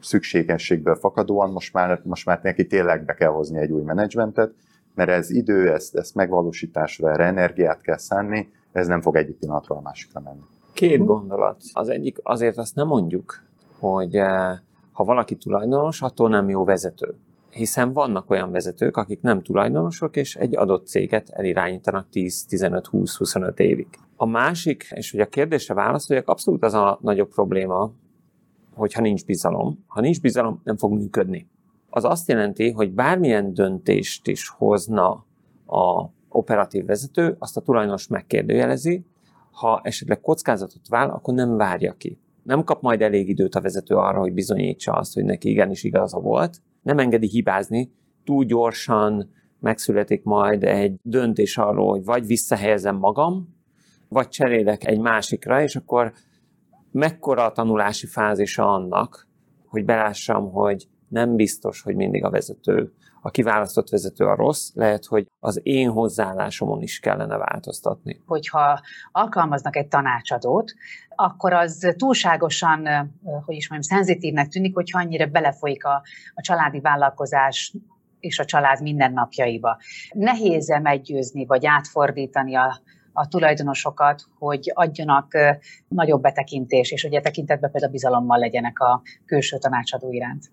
szükségességből fakadóan most már, most már neki tényleg be kell hozni egy új menedzsmentet, mert ez idő, ezt, ezt megvalósításra, erre energiát kell szánni, ez nem fog egyik pillanatról a másikra menni. Két gondolat. Az egyik, azért azt nem mondjuk, hogy eh, ha valaki tulajdonos, attól nem jó vezető. Hiszen vannak olyan vezetők, akik nem tulajdonosok, és egy adott céget elirányítanak 10, 15, 20, 25 évig. A másik, és hogy a kérdésre válaszoljak, abszolút az a nagyobb probléma, hogyha nincs bizalom. Ha nincs bizalom, nem fog működni. Az azt jelenti, hogy bármilyen döntést is hozna a operatív vezető, azt a tulajdonos megkérdőjelezi, ha esetleg kockázatot váll, akkor nem várja ki. Nem kap majd elég időt a vezető arra, hogy bizonyítsa azt, hogy neki igenis igaza volt. Nem engedi hibázni, túl gyorsan megszületik majd egy döntés arról, hogy vagy visszahelyezem magam, vagy cserélek egy másikra, és akkor mekkora a tanulási fázisa annak, hogy belássam, hogy nem biztos, hogy mindig a vezető, a kiválasztott vezető a rossz, lehet, hogy az én hozzáállásomon is kellene változtatni. Hogyha alkalmaznak egy tanácsadót, akkor az túlságosan, hogy is mondjam, szenzitívnek tűnik, hogyha annyira belefolyik a, a családi vállalkozás és a család mindennapjaiba. Nehéz-e meggyőzni, vagy átfordítani a, a tulajdonosokat, hogy adjanak nagyobb betekintés, és hogy e tekintetben például bizalommal legyenek a külső tanácsadó iránt.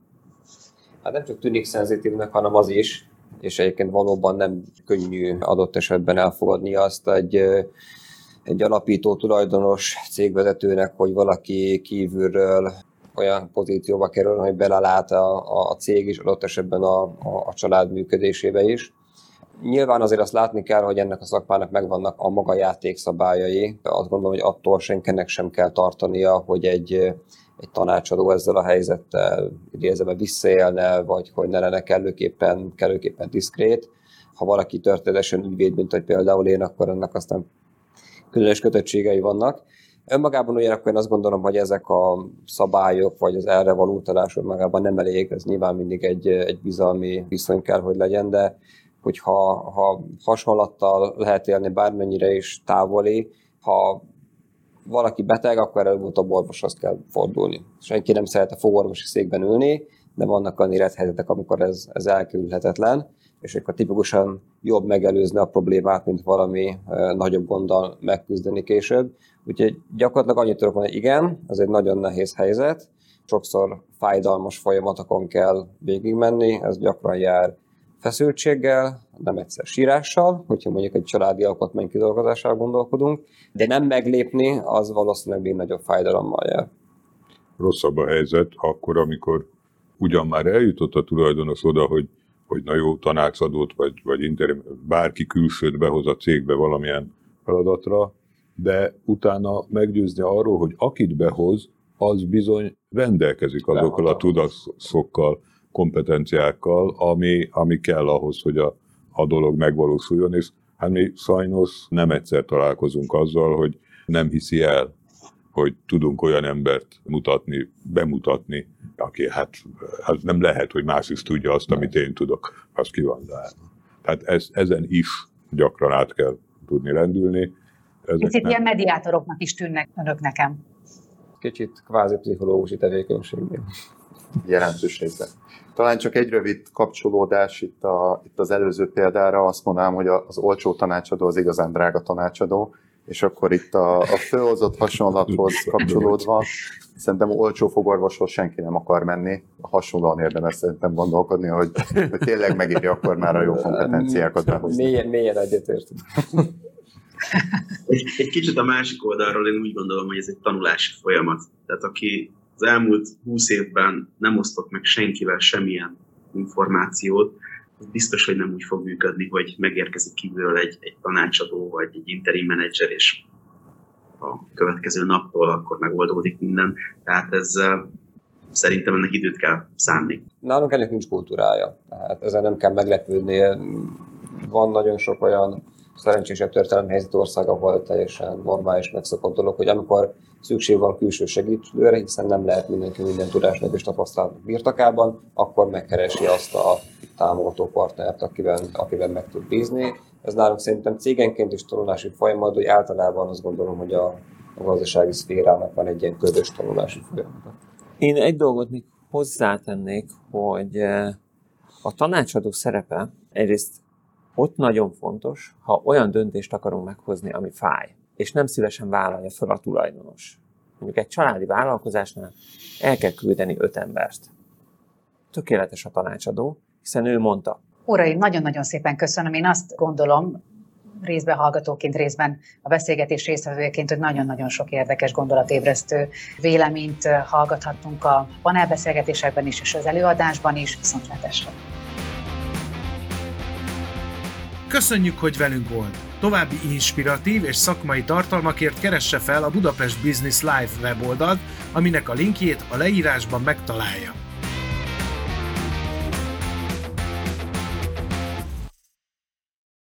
Hát nem csak tűnik szenzitívnek, hanem az is, és egyébként valóban nem könnyű adott esetben elfogadni azt egy, egy alapító tulajdonos cégvezetőnek, hogy valaki kívülről olyan pozícióba kerül, hogy belelát a, a cég is, adott esetben a, a, a család működésébe is. Nyilván azért azt látni kell, hogy ennek a szakmának megvannak a maga játékszabályai. Azt gondolom, hogy attól senkinek sem kell tartania, hogy egy, egy tanácsadó ezzel a helyzettel idézőben visszaélne, vagy hogy ne lenne kellőképpen, kellőképpen diszkrét. Ha valaki történetesen ügyvéd, mint hogy például én, akkor ennek aztán különös kötöttségei vannak. Önmagában ugyanakkor én azt gondolom, hogy ezek a szabályok, vagy az erre való utalás magában nem elég, ez nyilván mindig egy, egy bizalmi viszony kell, hogy legyen, de hogyha ha hasonlattal lehet élni bármennyire is távoli, ha valaki beteg, akkor előbb-utóbb orvoshoz kell fordulni. Senki nem szeret a fogorvosi székben ülni, de vannak olyan élethelyzetek, amikor ez, ez elkerülhetetlen, és akkor tipikusan jobb megelőzni a problémát, mint valami nagyobb gonddal megküzdeni később. Úgyhogy gyakorlatilag annyit tudok mondani, igen, ez egy nagyon nehéz helyzet, sokszor fájdalmas folyamatokon kell végigmenni, ez gyakran jár feszültséggel, nem egyszer sírással, hogyha mondjuk egy családi alkotmány kidolgozására gondolkodunk, de nem meglépni, az valószínűleg még nagyobb fájdalommal jár. Rosszabb a helyzet akkor, amikor ugyan már eljutott a tulajdonos oda, hogy, hogy na jó, tanácsadót, vagy, vagy interim, bárki külsőt behoz a cégbe valamilyen feladatra, de utána meggyőzni arról, hogy akit behoz, az bizony rendelkezik azokkal a tudatokkal, kompetenciákkal, ami, ami kell ahhoz, hogy a, a dolog megvalósuljon, és hát mi sajnos nem egyszer találkozunk azzal, hogy nem hiszi el, hogy tudunk olyan embert mutatni, bemutatni, aki hát, hát nem lehet, hogy más is tudja azt, amit én tudok, az ki van zárva. Tehát ez, ezen is gyakran át kell tudni rendülni. Ezek Picit nem... ilyen mediátoroknak is tűnnek önök nekem. Kicsit kvázi pszichológusi tevékenység. Jelentős része. Talán csak egy rövid kapcsolódás itt, a, itt az előző példára, azt mondanám, hogy az olcsó tanácsadó az igazán drága tanácsadó, és akkor itt a, a főhozott hasonlathoz kapcsolódva, szerintem olcsó fogorvoshoz senki nem akar menni. Hasonlóan érdemes szerintem gondolkodni, hogy, hogy tényleg megírja akkor már a jó kompetenciákat behozni. Mélyen, mélyen egyetértünk. Egy, egy kicsit a másik oldalról én úgy gondolom, hogy ez egy tanulási folyamat. Tehát aki az elmúlt húsz évben nem osztott meg senkivel semmilyen információt, az biztos, hogy nem úgy fog működni, hogy megérkezik kívülről egy, egy tanácsadó vagy egy interim menedzser, és a következő naptól akkor megoldódik minden. Tehát ez szerintem ennek időt kell szánni. Nálunk ennek nincs kultúrája, tehát ezzel nem kell meglepődni. Van nagyon sok olyan szerencsésebb történelmi helyzet országa volt teljesen normális, megszokott dolog, hogy amikor szükség van külső segítőre, hiszen nem lehet mindenki minden tudásnak és tapasztalatnak birtokában, akkor megkeresi azt a támogató partnert, akiben, akiben meg tud bízni. Ez nálunk szerintem cégenként is tanulási folyamat, hogy általában azt gondolom, hogy a, a gazdasági szférának van egy ilyen közös tanulási folyamat. Én egy dolgot még hozzátennék, hogy eh, a tanácsadó szerepe egyrészt ott nagyon fontos, ha olyan döntést akarunk meghozni, ami fáj, és nem szívesen vállalja fel a tulajdonos. Mondjuk egy családi vállalkozásnál el kell küldeni öt embert. Tökéletes a tanácsadó, hiszen ő mondta. Uraim, nagyon-nagyon szépen köszönöm. Én azt gondolom, részben hallgatóként, részben a beszélgetés résztvevőjeként, hogy nagyon-nagyon sok érdekes gondolatébresztő véleményt hallgathattunk a panelbeszélgetésekben is, és az előadásban is. Viszontlátásra! Köszönjük, hogy velünk volt! További inspiratív és szakmai tartalmakért keresse fel a Budapest Business Live weboldalt, aminek a linkjét a leírásban megtalálja.